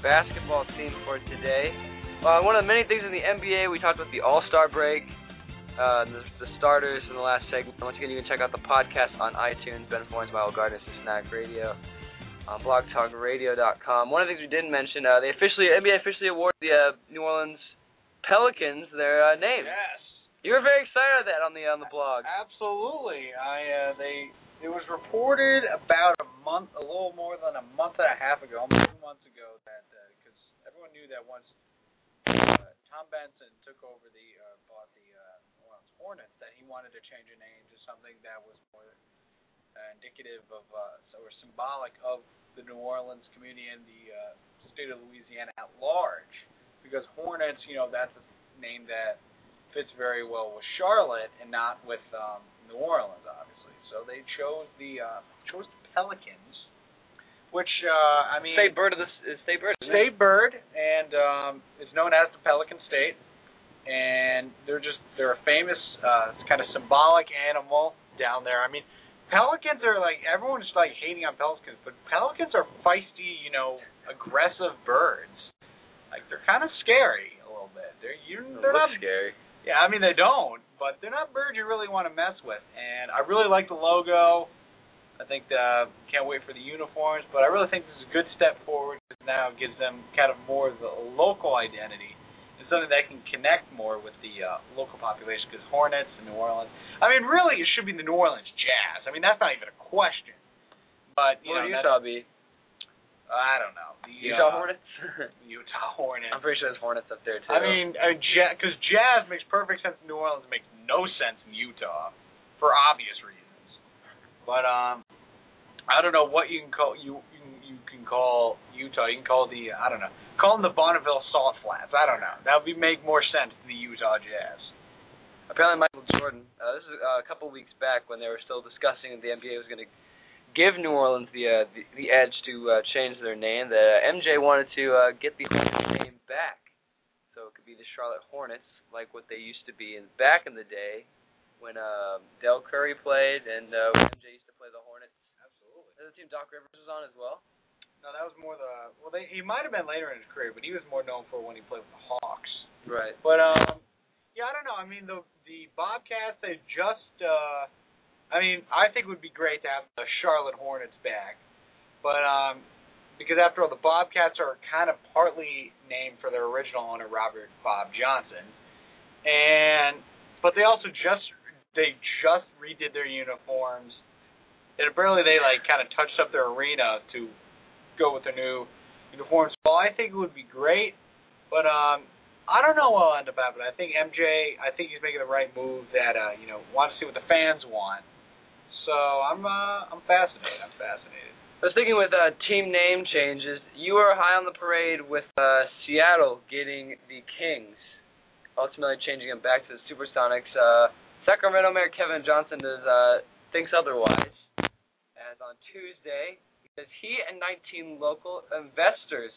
Speaker 4: basketball theme for today. Uh, one of the many things in the NBA, we talked about the All-Star break, uh, the, the starters in the last segment. Once again, you can check out the podcast on iTunes, Ben Florance, Mike Gardner, Fanatic Radio on blogtalkradio.com. One of the things we didn't mention, uh, they officially NBA officially awarded the uh, New Orleans Pelicans their uh, name.
Speaker 2: Yes.
Speaker 4: You were very excited about that on the on the blog.
Speaker 2: Absolutely. I uh, they it was reported about a month, a little more than a month and a half ago, almost two months ago, that knew that once uh, Tom Benson took over the uh, bought the uh, New Orleans Hornets, that he wanted to change a name to something that was more uh, indicative of uh, or symbolic of the New Orleans community and the uh, state of Louisiana at large. Because Hornets, you know, that's a name that fits very well with Charlotte and not with um, New Orleans, obviously. So they chose the uh, chose the Pelicans, which uh, I mean,
Speaker 4: State bird of the is state bird. isn't it?
Speaker 2: state bird, and um, is known as the Pelican State. And they're just they're a famous uh, kind of symbolic animal down there. I mean, pelicans are like everyone's like hating on pelicans, but pelicans are feisty, you know, aggressive birds. Like they're kind of scary a little bit. They're you
Speaker 4: It
Speaker 2: they're not
Speaker 4: scary.
Speaker 2: yeah, I mean they don't, but they're not birds you really want to mess with. And I really like the logo. I think uh, can't wait for the uniforms, but I really think this is a good step forward because now it gives them kind of more of the local identity and something that can connect more with the uh, local population. Because Hornets and New Orleans, I mean, really, it should be the New Orleans Jazz. I mean, that's not even a question. But you
Speaker 4: What
Speaker 2: know,
Speaker 4: would Utah be?
Speaker 2: I don't know. The,
Speaker 4: Utah
Speaker 2: uh,
Speaker 4: Hornets.
Speaker 2: Utah Hornets.
Speaker 4: I'm pretty sure there's Hornets up there too.
Speaker 2: I mean, because jazz makes perfect sense in New Orleans, it makes no sense in Utah, for obvious reasons. But um, I don't know what you can call you you can, call Utah. You can call the I don't know, call them the Bonneville Salt Flats. I don't know. That would be, make more sense to the Utah Jazz.
Speaker 4: apparently Michael Jordan. Uh, this is uh, a couple weeks back when they were still discussing if the NBA was going to give New Orleans the uh, the, the edge to uh, change their name. That uh, MJ wanted to uh, get the name back. So it could be the Charlotte Hornets, like what they used to be in back in the day when um, Del Curry played and uh, when MJ used to play the Hornets.
Speaker 2: Absolutely.
Speaker 4: The team Doc Rivers was on as well.
Speaker 2: No, that was more the well. They, he might have been later in his career, but he was more known for when he played with the Hawks.
Speaker 4: Right.
Speaker 2: But um, yeah, I don't know. I mean, the the Bobcats they just. uh I mean, I think it would be great to have the Charlotte Hornets back, but um, because after all, the Bobcats are kind of partly named for their original owner, Robert Bob Johnson, and but they also just they just redid their uniforms. And apparently they like kind of touched up their arena to go with their new uniforms. Well, I think it would be great, but um, I don't know what will end up happening. I think MJ, I think he's making the right move. That uh, you know, want to see what the fans want. So I'm uh, I'm fascinated. I'm fascinated.
Speaker 4: I was thinking with uh, team name changes, you were high on the parade with uh, Seattle getting the Kings, ultimately changing them back to the Supersonics. Uh, Sacramento Mayor Kevin Johnson does uh, thinks otherwise. As on Tuesday, because he and 19 local investors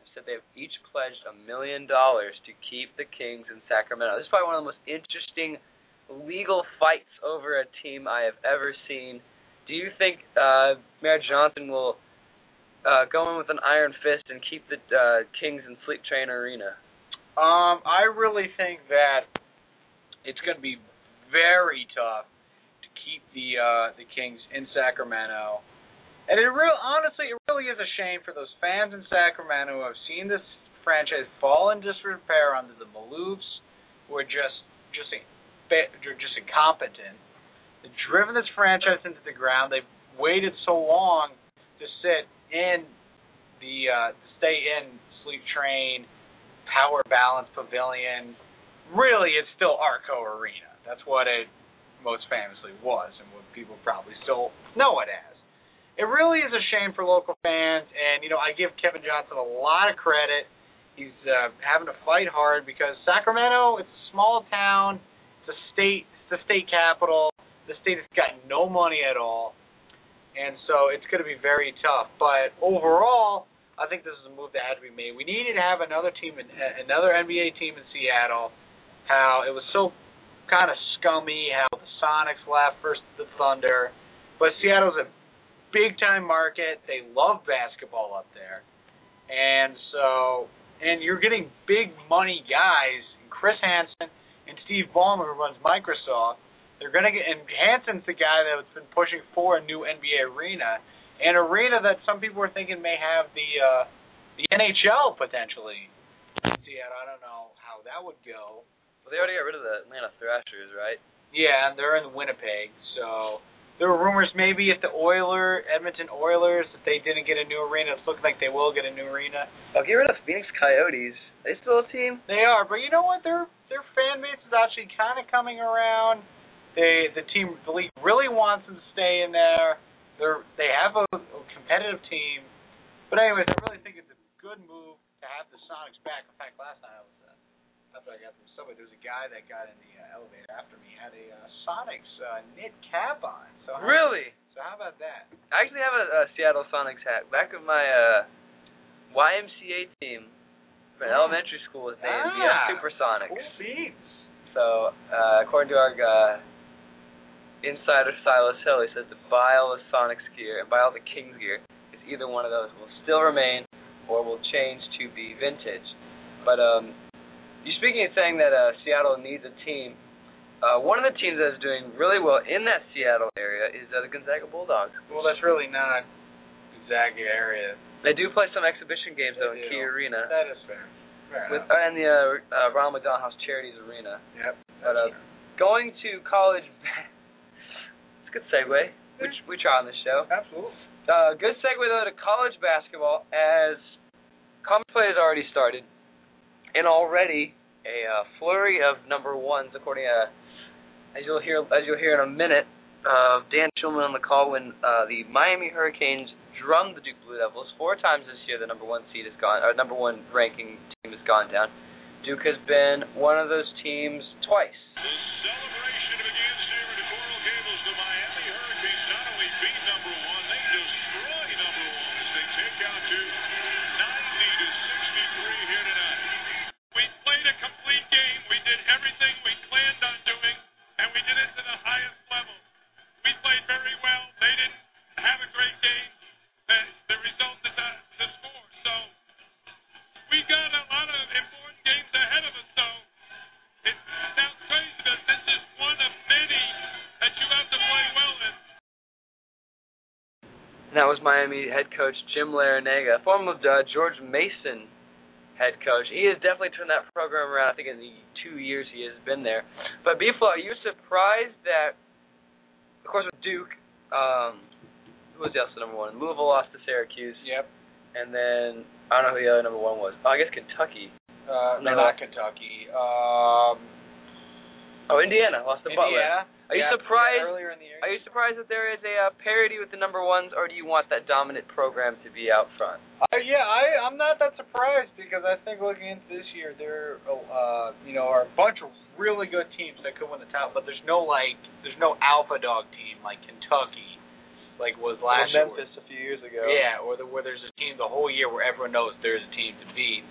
Speaker 4: have said they have each pledged a million dollars to keep the Kings in Sacramento. This is probably one of the most interesting legal fights over a team I have ever seen. Do you think uh, Mayor Johnson will uh, go in with an iron fist and keep the uh, Kings in Sleep Train Arena?
Speaker 2: Um, I really think that it's going to be very tough to keep the uh, the Kings in Sacramento. And it real honestly, it really is a shame for those fans in Sacramento who have seen this franchise fall in disrepair under the Maloofs, who are just just they're just incompetent. They've driven this franchise into the ground. They've waited so long to sit in the uh, stay in Sleep Train, Power Balance Pavilion. Really, it's still Arco Arena. That's what it most famously was, and what people probably still know it as. It really is a shame for local fans, and you know I give Kevin Johnson a lot of credit. He's uh, having to fight hard because Sacramento, it's a small town, it's a state, it's the state capital. The state has got no money at all, and so it's going to be very tough. But overall, I think this is a move that had to be made. We needed to have another team, in, another NBA team in Seattle. How it was so kind of scummy how the Sonics left versus the Thunder. But Seattle's a big time market. They love basketball up there. And so and you're getting big money guys, Chris Hansen and Steve Ballmer who runs Microsoft. They're gonna get and Hansen's the guy that's been pushing for a new NBA arena. An arena that some people are thinking may have the uh the NHL potentially. Seattle, I don't know how that would go.
Speaker 4: Well, they already got rid of the Atlanta Thrashers, right?
Speaker 2: Yeah, and they're in Winnipeg, so there were rumors maybe if the Oiler, Edmonton Oilers, if they didn't get a new arena, it's looking like they will get a new arena.
Speaker 4: Oh, get rid of the Phoenix Coyotes. Are they still a team?
Speaker 2: They are, but you know what? Their their fan base is actually kind of coming around. They the team the league really wants them to stay in there. They're they have a, a competitive team, but anyways, I really think it's a good move to have the Sonics back. In fact, last night I was after I got from subway, there was a guy that got in the uh, elevator after me had a uh, Sonics uh, knit cap on. So how,
Speaker 4: Really?
Speaker 2: So how about that?
Speaker 4: I actually have a, a Seattle Sonics hat. Back of my uh, YMCA team from
Speaker 2: Oh.
Speaker 4: elementary school was named the
Speaker 2: Ah,
Speaker 4: Supersonics.
Speaker 2: Cool beans.
Speaker 4: So, uh, according to our uh, insider Silas Hill, he says to buy all the Sonics gear and buy all the Kings gear. Because either one of those will still remain or will change to be vintage. But um, you speaking of saying that uh, Seattle needs a team. Uh, one of the teams that is doing really well in that Seattle area is uh, the Gonzaga Bulldogs.
Speaker 2: Well, that's really not Gonzaga area.
Speaker 4: They do play some exhibition games though in Key. Arena
Speaker 2: That is fair. Fair
Speaker 4: with uh, and the uh, uh, Ronald McDonald House Charities Arena.
Speaker 2: Yep.
Speaker 4: But uh, going to college, it's a good segue. Which we try on this show.
Speaker 2: Absolutely.
Speaker 4: Uh, good segue though to college basketball as conference play has already started, and already a uh, flurry of number ones, according to as you'll hear as you'll hear in a minute. Uh, Dan Shulman on the call when uh, the Miami Hurricanes drummed the Duke Blue Devils four times this year. The number one seed has gone, or number one ranking team has gone down. Duke has been one of those teams twice.
Speaker 8: Miami
Speaker 4: head coach Jim Larrañaga, former uh, George Mason head coach. He has definitely turned that program around. I think in the two years he has been there. But Beeflo, are you surprised that, of course, with Duke, um, who was the other number one? Louisville lost to Syracuse,
Speaker 2: Yep.
Speaker 4: and then I don't know who the other number one was. Oh, I guess Kentucky.
Speaker 2: Uh, no,
Speaker 4: No.
Speaker 2: not Kentucky. Um,
Speaker 4: Oh, Indiana lost to Butler.
Speaker 2: Indiana.
Speaker 4: Are you
Speaker 2: Yeah,
Speaker 4: surprised?
Speaker 2: yeah, earlier in the year?
Speaker 4: Are you surprised that there is a uh, parity with the number ones, or do you want that dominant program to be out front?
Speaker 2: Uh, yeah, I I'm not that surprised because I think looking into this year, there uh you know are a bunch of really good teams that could win the title, but there's no like there's no alpha dog team like Kentucky, like was last year.
Speaker 3: Memphis a few years ago.
Speaker 2: Yeah, or the, where there's a team the whole year where everyone knows there's a team to beat.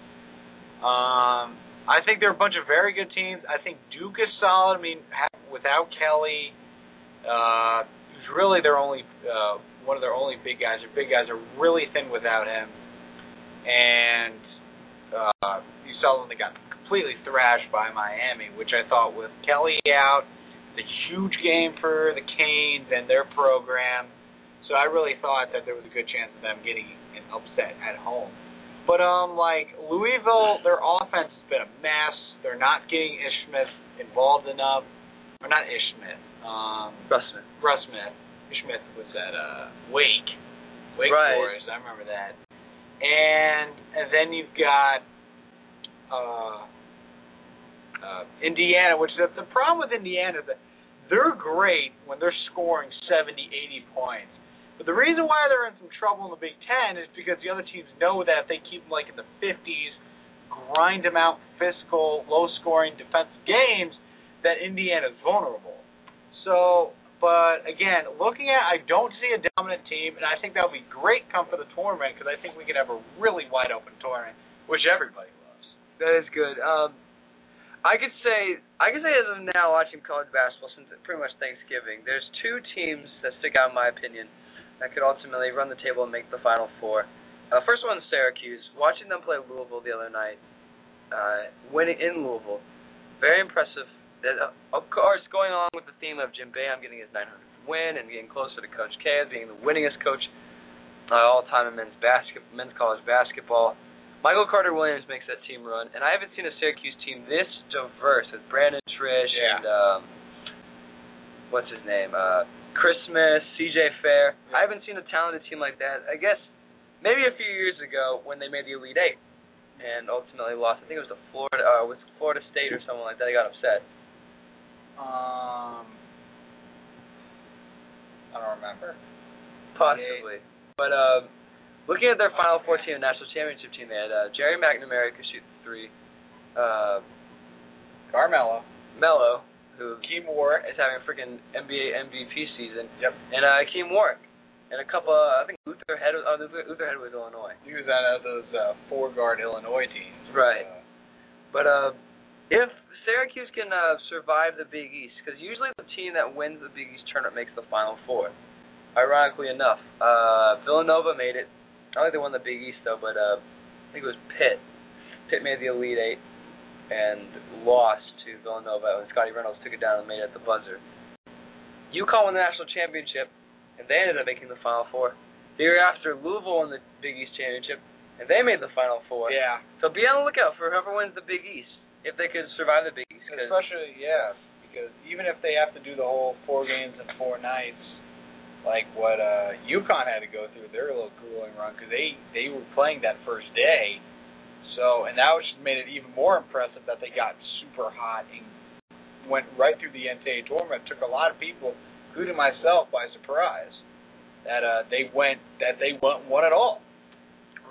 Speaker 2: Um, I think there are a bunch of very good teams. I think Duke is solid. I mean, ha- without Kelly, uh, who's really their only uh, one of their only big guys. Their big guys are really thin without him, and uh, you saw when they got completely thrashed by Miami, which I thought with Kelly out, the huge game for the Canes and their program. So I really thought that there was a good chance of them getting an upset at home. But um, like Louisville, their offense has been a mess. They're not getting Ish Smith involved enough, or not Ish Smith, um,
Speaker 4: Russ Smith.
Speaker 2: Russ Smith. Ish Smith was at uh, Wake, Wake
Speaker 4: Right.
Speaker 2: Forest. I remember that. And and then you've got uh, uh, Indiana, which the, the problem with Indiana is that they're great when they're scoring 70, 80 points. But the reason why they're in some trouble in the Big Ten is because the other teams know that if they keep them like in the 50s, grind them out, physical, low-scoring defensive games, that Indiana's vulnerable. So, but again, looking at, I don't see a dominant team, and I think that would be great come for the tournament because I think we could have a really wide open tournament, which everybody loves.
Speaker 4: That is good. Um, I could say I could say as of now, watching college basketball since pretty much Thanksgiving, there's two teams that stick out in my opinion that could ultimately run the table and make the Final Four. Uh, first one Syracuse. Watching them play Louisville the other night, uh, winning in Louisville, very impressive. That, uh, of course, going along with the theme of Jim Boeheim getting his 900th win and getting closer to Coach K as being the winningest coach uh, all time in men's basket, men's college basketball. Michael Carter Williams makes that team run, and I haven't seen a Syracuse team this diverse with Brandon Triche
Speaker 2: Yeah.
Speaker 4: and um, what's his name, uh, Christmas, C.J. Fair. I haven't seen a talented team like that. I guess maybe a few years ago when they made the Elite Eight and ultimately lost. I think it was the Florida, uh, was Florida State or someone like that. They got upset.
Speaker 2: Um, I don't remember.
Speaker 4: Possibly. But um, looking at their Final Four team, national championship team, they had uh, Gerry McNamara could shoot the three, uh,
Speaker 2: Carmelo,
Speaker 4: Mello, who
Speaker 2: Keem Warrick.
Speaker 4: is having a freaking NBA MVP season,
Speaker 2: Yep.
Speaker 4: and uh, Akeem Warrick, and a couple. Uh, I think Luther Head. Oh, Luther, Luther Head was Illinois.
Speaker 2: He was out of those uh, four guard Illinois teams.
Speaker 4: Right.
Speaker 2: Uh,
Speaker 4: But uh, if Syracuse can uh, survive the Big East, because usually the team that wins the Big East tournament makes the Final Four. Ironically enough, uh, Villanova made it. I don't think they won the Big East though, but uh, I think it was Pitt. Pitt made the Elite Eight and lost to Villanova when Scottie Reynolds took it down and made it at the buzzer. UConn won the national championship, and they ended up making the Final Four. The year after, Louisville won the Big East championship, and they made the Final Four.
Speaker 2: yeah.
Speaker 4: So be on the lookout for whoever wins the Big East, if they could survive the Big East. 'cause-
Speaker 2: Especially, yeah, because even if they have to do the whole four games in four nights, like what uh UConn had to go through, their little grueling run, because they they were playing that first day, so and that was just made it even more impressive that they got super hot and went right through the NCAA tournament. Took a lot of people, including myself, by surprise. That uh they went that they won won it all.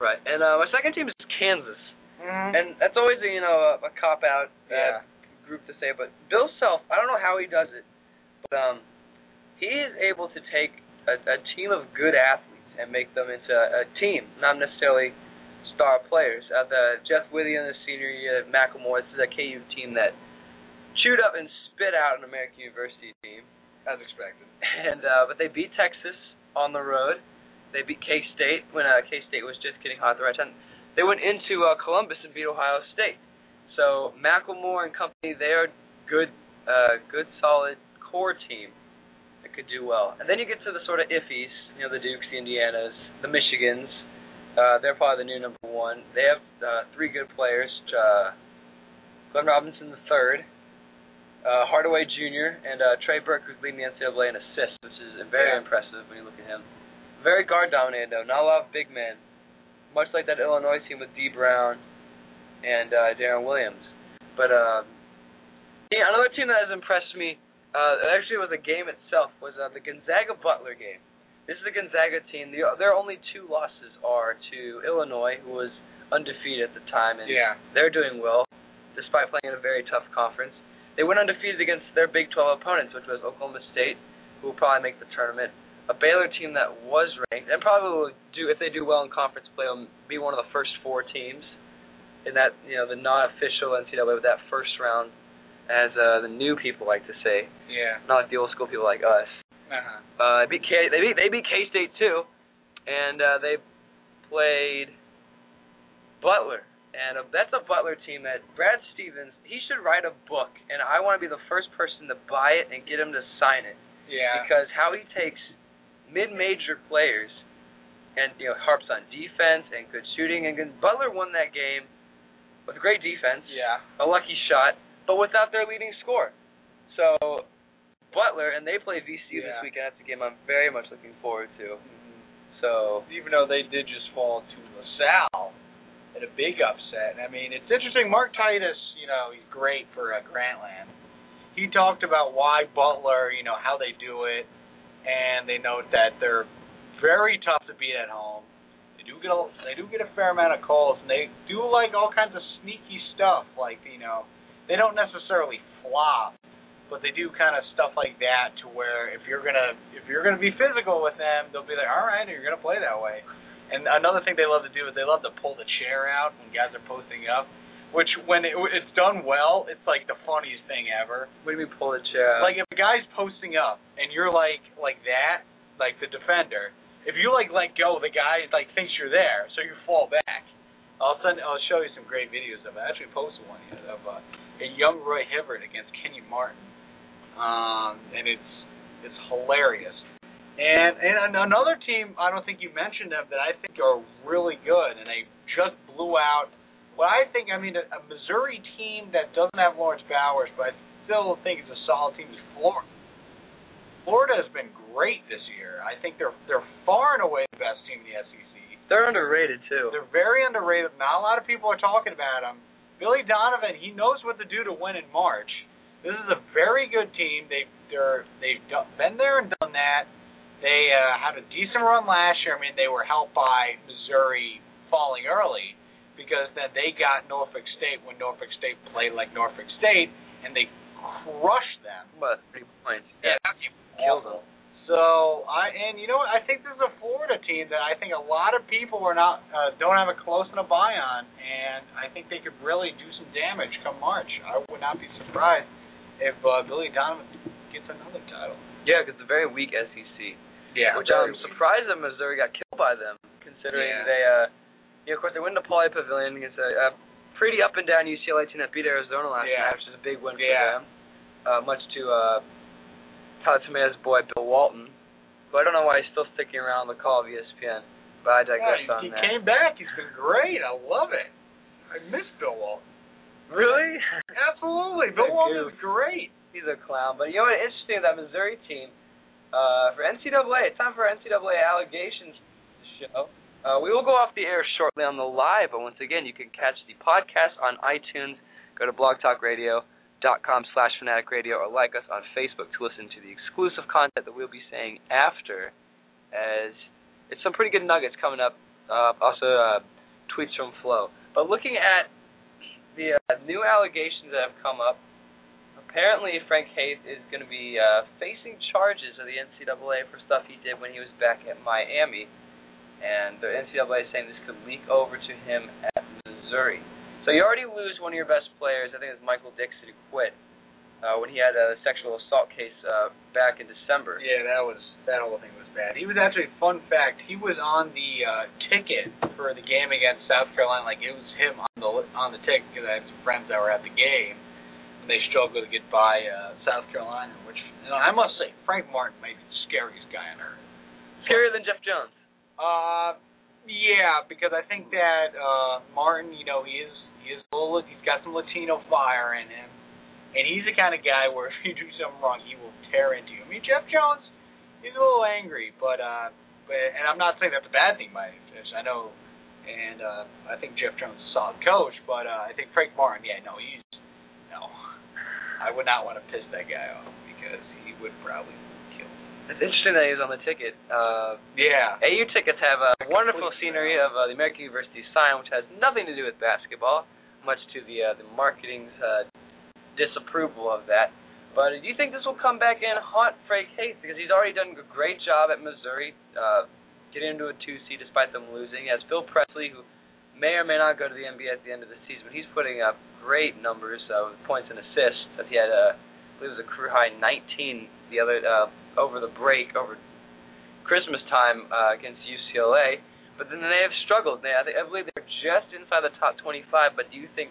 Speaker 4: right. And uh, my second team is Kansas,
Speaker 2: Mm-hmm.
Speaker 4: and that's always a you know a, a cop out uh,
Speaker 2: Yeah.
Speaker 4: group to say. But Bill Self, I don't know how he does it, but um, he is able to take a, a team of good athletes and make them into a team, not necessarily star players. Uh, the Jeff Withey in the senior year, McLemore. This is a KU team that chewed up and spit out an American University team.
Speaker 2: as expected.
Speaker 4: and uh, but they beat Texas on the road. They beat K State when uh, K State was just getting hot at the right time. They went into uh, Columbus and beat Ohio State. So McLemore and company, they are good, uh, good solid core team. that could do well. And then you get to the sort of iffies, you know, the Dukes, the Indianas, the Michigans. Uh, they're probably the new number one. They have uh, three good players: uh, Glenn Robinson the third, uh, Hardaway Jr., and uh, Trey Burke, who's leading the NCAA in assists, which is very
Speaker 2: Yeah.
Speaker 4: impressive when you look at him. Very guard dominated though, not a lot of big men. Much like that Illinois team with Dee Brown and uh, Deron Williams. But um, yeah, another team that has impressed me, uh, actually was a game itself, was uh, the Gonzaga Butler game. This is a Gonzaga team. The, their only two losses are to Illinois, who was undefeated at the time, and
Speaker 2: Yeah.
Speaker 4: they're doing well, despite playing in a very tough conference. They went undefeated against their Big 12 opponents, which was Oklahoma State, who will probably make the tournament. A Baylor team that was ranked, and probably will do if they do well in conference play, will be one of the first four teams in that you know the non-official NCAA with that first round, as uh, the new people like to say,
Speaker 2: Yeah.
Speaker 4: not like the old school people like us.
Speaker 2: Uh-huh.
Speaker 4: Uh, they beat K. They beat they beat K State too, and uh, they played Butler, and uh, that's a Butler team that Brad Stevens. He should write a book, and I want to be the first person to buy it and get him to sign it
Speaker 2: Yeah.
Speaker 4: because how he takes mid-major players and you know harps on defense and good shooting and Butler won that game with great defense
Speaker 2: yeah.
Speaker 4: a lucky shot, but without their leading scorer. So Butler and they play VCU this weekend. That's a game I'm very much looking forward to. So
Speaker 2: Even though they did just fall to LaSalle at a big upset. I mean, it's interesting. Mark Titus, you know, he's great for uh, Grantland. He talked about why Butler, you know, how they do it, and they note that they're very tough to beat at home. They do get a, they do get a fair amount of calls, and they do like all kinds of sneaky stuff. Like you know, they don't necessarily flop, but they do kind of stuff like that to where if you're gonna if you're gonna be physical with them, they'll be like, all right, you're gonna play that way. And another thing they love to do is they love to pull the chair out when guys are posting up, which when it, it's done well, it's like the funniest thing ever.
Speaker 4: what do you mean pull the chair?
Speaker 2: Like if a guy's posting up and you're like like that, like the defender, if you like let go, the guy like thinks you're there, so you fall back. I'll send. I'll show you some great videos of it. I actually posted one of uh, a young Roy Hibbert against Kenny Martin, um, and it's it's hilarious. And and another team I don't think you mentioned them that I think are really good, and they just blew out. What I think, I mean, a, a Missouri team that doesn't have Laurence Bowers, but I still think is a solid team is Florida. Florida has been great this year. I think they're they're far and away the best team in the SEC.
Speaker 4: They're underrated too.
Speaker 2: They're very underrated. Not a lot of people are talking about them. Billy Donovan, he knows what to do to win in March. This is a very good team. They they're they've done, been there and done that. They uh, had a decent run last year. I mean, they were helped by Missouri falling early because then they got Norfolk State when Norfolk State played like Norfolk State, and they crushed them.
Speaker 4: What three points?
Speaker 2: Yeah,
Speaker 4: killed them.
Speaker 2: So I and you know what? I think this is a Florida team that I think a lot of people are not uh, don't have a close enough eye on, and I think they could really do some damage come March. I would not be surprised if uh, Billy Donovan gets another title.
Speaker 4: Yeah, because it's a very weak SEC.
Speaker 2: Yeah,
Speaker 4: Which I'm surprised that Missouri got killed by them, considering
Speaker 2: Yeah.
Speaker 4: they, uh, you know, of course they went to Pauley Pavilion against a, a pretty up and down UCLA team that beat Arizona last
Speaker 2: Yeah.
Speaker 4: night, which is a big win for
Speaker 2: Yeah.
Speaker 4: them. Uh, much to uh, Tyler Tomaya's boy Bill Walton, who I don't know why he's still sticking around the call of ESPN, but I digress
Speaker 2: Yeah,
Speaker 4: on
Speaker 2: he
Speaker 4: that.
Speaker 2: came back. He's been great. I love it. I miss Bill Walton.
Speaker 4: Really?
Speaker 2: Absolutely, Bill Walton is great.
Speaker 4: He's a clown. But you know what? Interesting that Missouri team uh, for NCAA. It's time for NCAA allegations show. Uh, we will go off the air shortly on the live, but once again, you can catch the podcast on iTunes. Go to blogtalkradio.com slash fanatic radio or like us on Facebook to listen to the exclusive content that we'll be saying after, as it's some pretty good nuggets coming up. Uh, also, uh, tweets from Flo. But looking at the uh, new allegations that have come up, apparently Frank Haith is going to be uh, facing charges of the NCAA for stuff he did when he was back at Miami, and the NCAA is saying this could leak over to him at Missouri. So you already lose one of your best players. I think it was Michael Dixon who quit uh, when he had a sexual assault case uh, back in December.
Speaker 2: Yeah, that was that whole thing was bad. He was actually fun fact. He was on the uh, ticket for the game against South Carolina. Like it was him on the on the ticket because I had some friends that were at the game. And they struggle to get by uh, South Carolina, which you know, I must say Frank Martin may be the scariest guy on earth.
Speaker 4: Scarier than Jeff Jones.
Speaker 2: Uh, yeah, because I think that uh Martin, you know, he is he is a little he's got some Latino fire in him, and he's the kind of guy where if you do something wrong, he will tear into you. I mean, Jeff Jones, he's a little angry, but uh, but and I'm not saying that's a bad thing by any stretch. I know, and uh, I think Jeff Jones is a solid coach, but uh, I think Frank Martin, yeah, no, he's no, I would not want to piss that guy off because he would probably.
Speaker 4: It's interesting that he was on the ticket. Uh,
Speaker 2: Yeah.
Speaker 4: AU tickets have a wonderful scenery of uh, the American University sign, which has nothing to do with basketball, much to the uh, the marketing's uh, disapproval of that. But do you think this will come back and haunt Frank Haith because he's already done a great job at Missouri, uh, getting into a two seed despite them losing? As Phil Pressey, who may or may not go to the NBA at the end of the season, but he's putting up great numbers of points and assists. As he had, uh, I believe, it was a career high 19 the other uh, over the break over Christmas time uh, against UCLA. But then they have struggled. They, I, think, I believe they're just inside the top 25. But do you think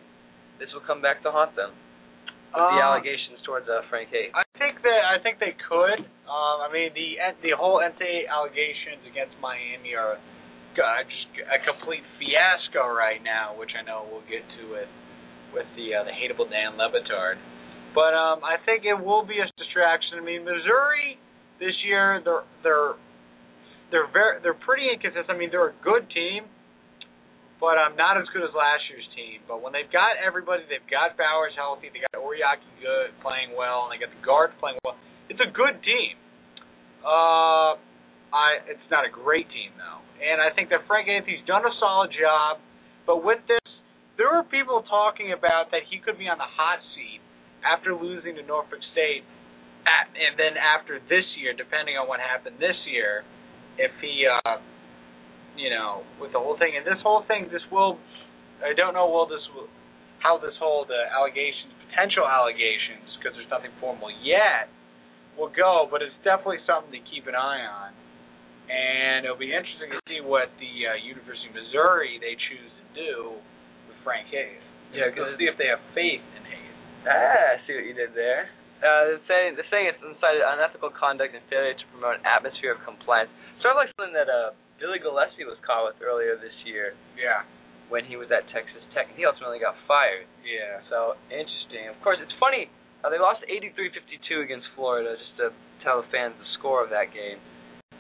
Speaker 4: this will come back to haunt them? With the
Speaker 2: Uh,
Speaker 4: allegations towards uh, Frank Haith.
Speaker 2: I think that I think they could. Um, I mean, the the whole NCAA allegations against Miami are uh, just a complete fiasco right now, which I know we'll get to with with the uh, the hateable Dan Le Batard. But um, I think it will be a distraction. I mean, Missouri this year they're they're they're very they're pretty inconsistent. I mean, they're a good team, but um, not as good as last year's team. But when they've got everybody, they've got Bowers healthy, they got Oriakhi good playing well, and they got the guards playing well. It's a good team. Uh, I it's not a great team though, and I think that Frank Anthony's done a solid job. But with this, there are people talking about that he could be on the hot seat after losing to Norfolk State, at, and then after this year, depending on what happened this year, if he, uh, you know, with the whole thing. And this whole thing, this will, I don't know, will this will, how this whole the allegations, potential allegations, because there's nothing formal yet, will go. But it's definitely something to keep an eye on. And it'll be interesting to see what the uh, University of Missouri they choose to do with Frank Haith.
Speaker 4: Yeah,
Speaker 2: We'll
Speaker 4: 'cause-
Speaker 2: see if they have faith in Haith.
Speaker 4: Ah, I see what you did there. Uh, the saying, the saying it's incited unethical conduct and failure to promote an atmosphere of compliance. Sort of like something that uh, Billy Gillispie was caught with earlier this year
Speaker 2: Yeah.
Speaker 4: when he was at Texas Tech, and he ultimately got fired.
Speaker 2: Yeah.
Speaker 4: So interesting. Of course, it's funny. Uh, they lost 83-52 against Florida, just to tell the fans the score of that game.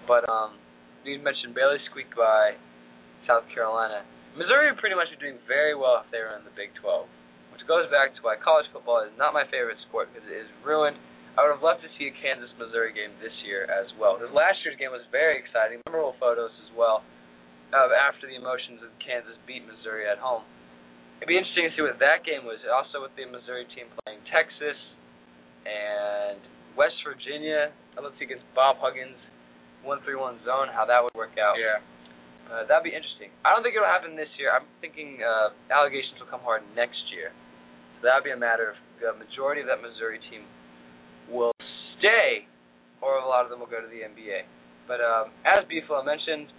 Speaker 4: But um, you mentioned barely squeaked by South Carolina. Missouri pretty much be doing very well if they were in the Big 12, which goes back to why college football is not my favorite sport because it is ruined. I would have loved to see a Kansas Missouri game this year as well. Because last year's game was very exciting, memorable photos as well. Of after the emotions of Kansas beat Missouri at home. It'd be interesting to see what that game was. Also with the Missouri team playing Texas and West Virginia. I'd love to see against Bob Huggins, one three one zone, how that would work out.
Speaker 2: Yeah.
Speaker 4: Uh, that'd be interesting. I don't think it'll happen this year. I'm thinking uh, allegations will come hard next year. That'd be a matter of the majority of that Missouri team will stay, or a lot of them will go to the NBA. But um, as Beefalo mentioned,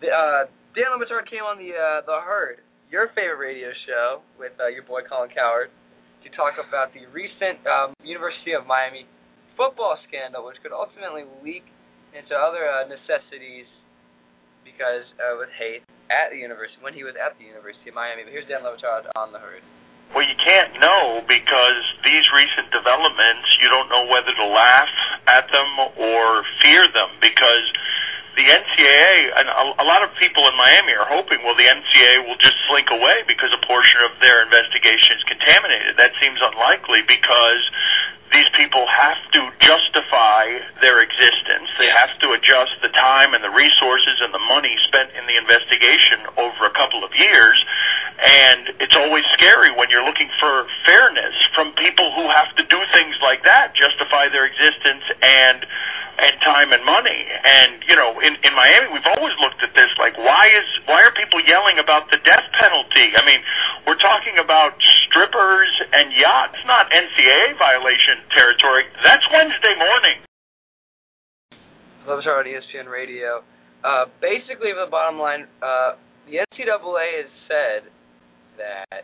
Speaker 4: the, uh, Dan Le Batard came on the uh, the Herd, your favorite radio show, with uh, your boy Colin Cowherd, to talk about the recent um, University of Miami football scandal, which could ultimately leak into other uh, necessities because uh, with Haith at the university when he was at the University of Miami. But here's Dan Le Batard on the Herd.
Speaker 8: Well, you can't know because these recent developments, you don't know whether to laugh at them or fear them because the NCAA, and a, lot of people in Miami are hoping, well, the NCAA will just slink away because a portion of their investigation is contaminated. That seems unlikely because these people have to justify their existence. They have to adjust the time and the resources and the money spent in the investigation over a couple of years. And it's always scary when you're looking for fairness from people who have to do things like that, justify their existence and and time and money. And you know, in in Miami, we've always looked at this like, why is why are people yelling about the death penalty? I mean, we're talking about strippers and yachts, not NCAA violation territory. That's Wednesday morning.
Speaker 4: Le Batard on ESPN Radio. Uh, basically, the bottom line, uh, the NCAA has said that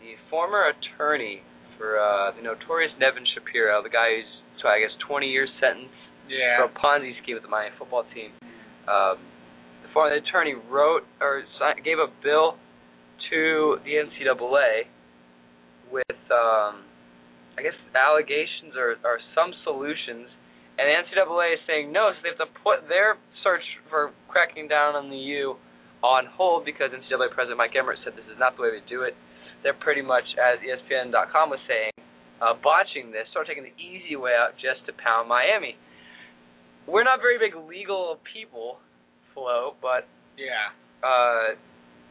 Speaker 4: the former attorney for uh, the notorious Nevin Shapiro, the guy who's, so I guess, 20 years sentence
Speaker 2: Yeah.
Speaker 4: for a Ponzi scheme with the Miami football team. Um, the former attorney wrote or si- gave a bill to the NCAA with, um, I guess, allegations or, or some solutions, and the NCAA is saying no, so they have to put their search for cracking down on the U on hold because NCAA President Mike Emmert said this is not the way to do it. They're pretty much, as ESPN.com was saying, uh, botching this, sort of taking the easy way out just to pound Miami. We're not very big legal people, Flo, but
Speaker 2: Yeah.
Speaker 4: uh,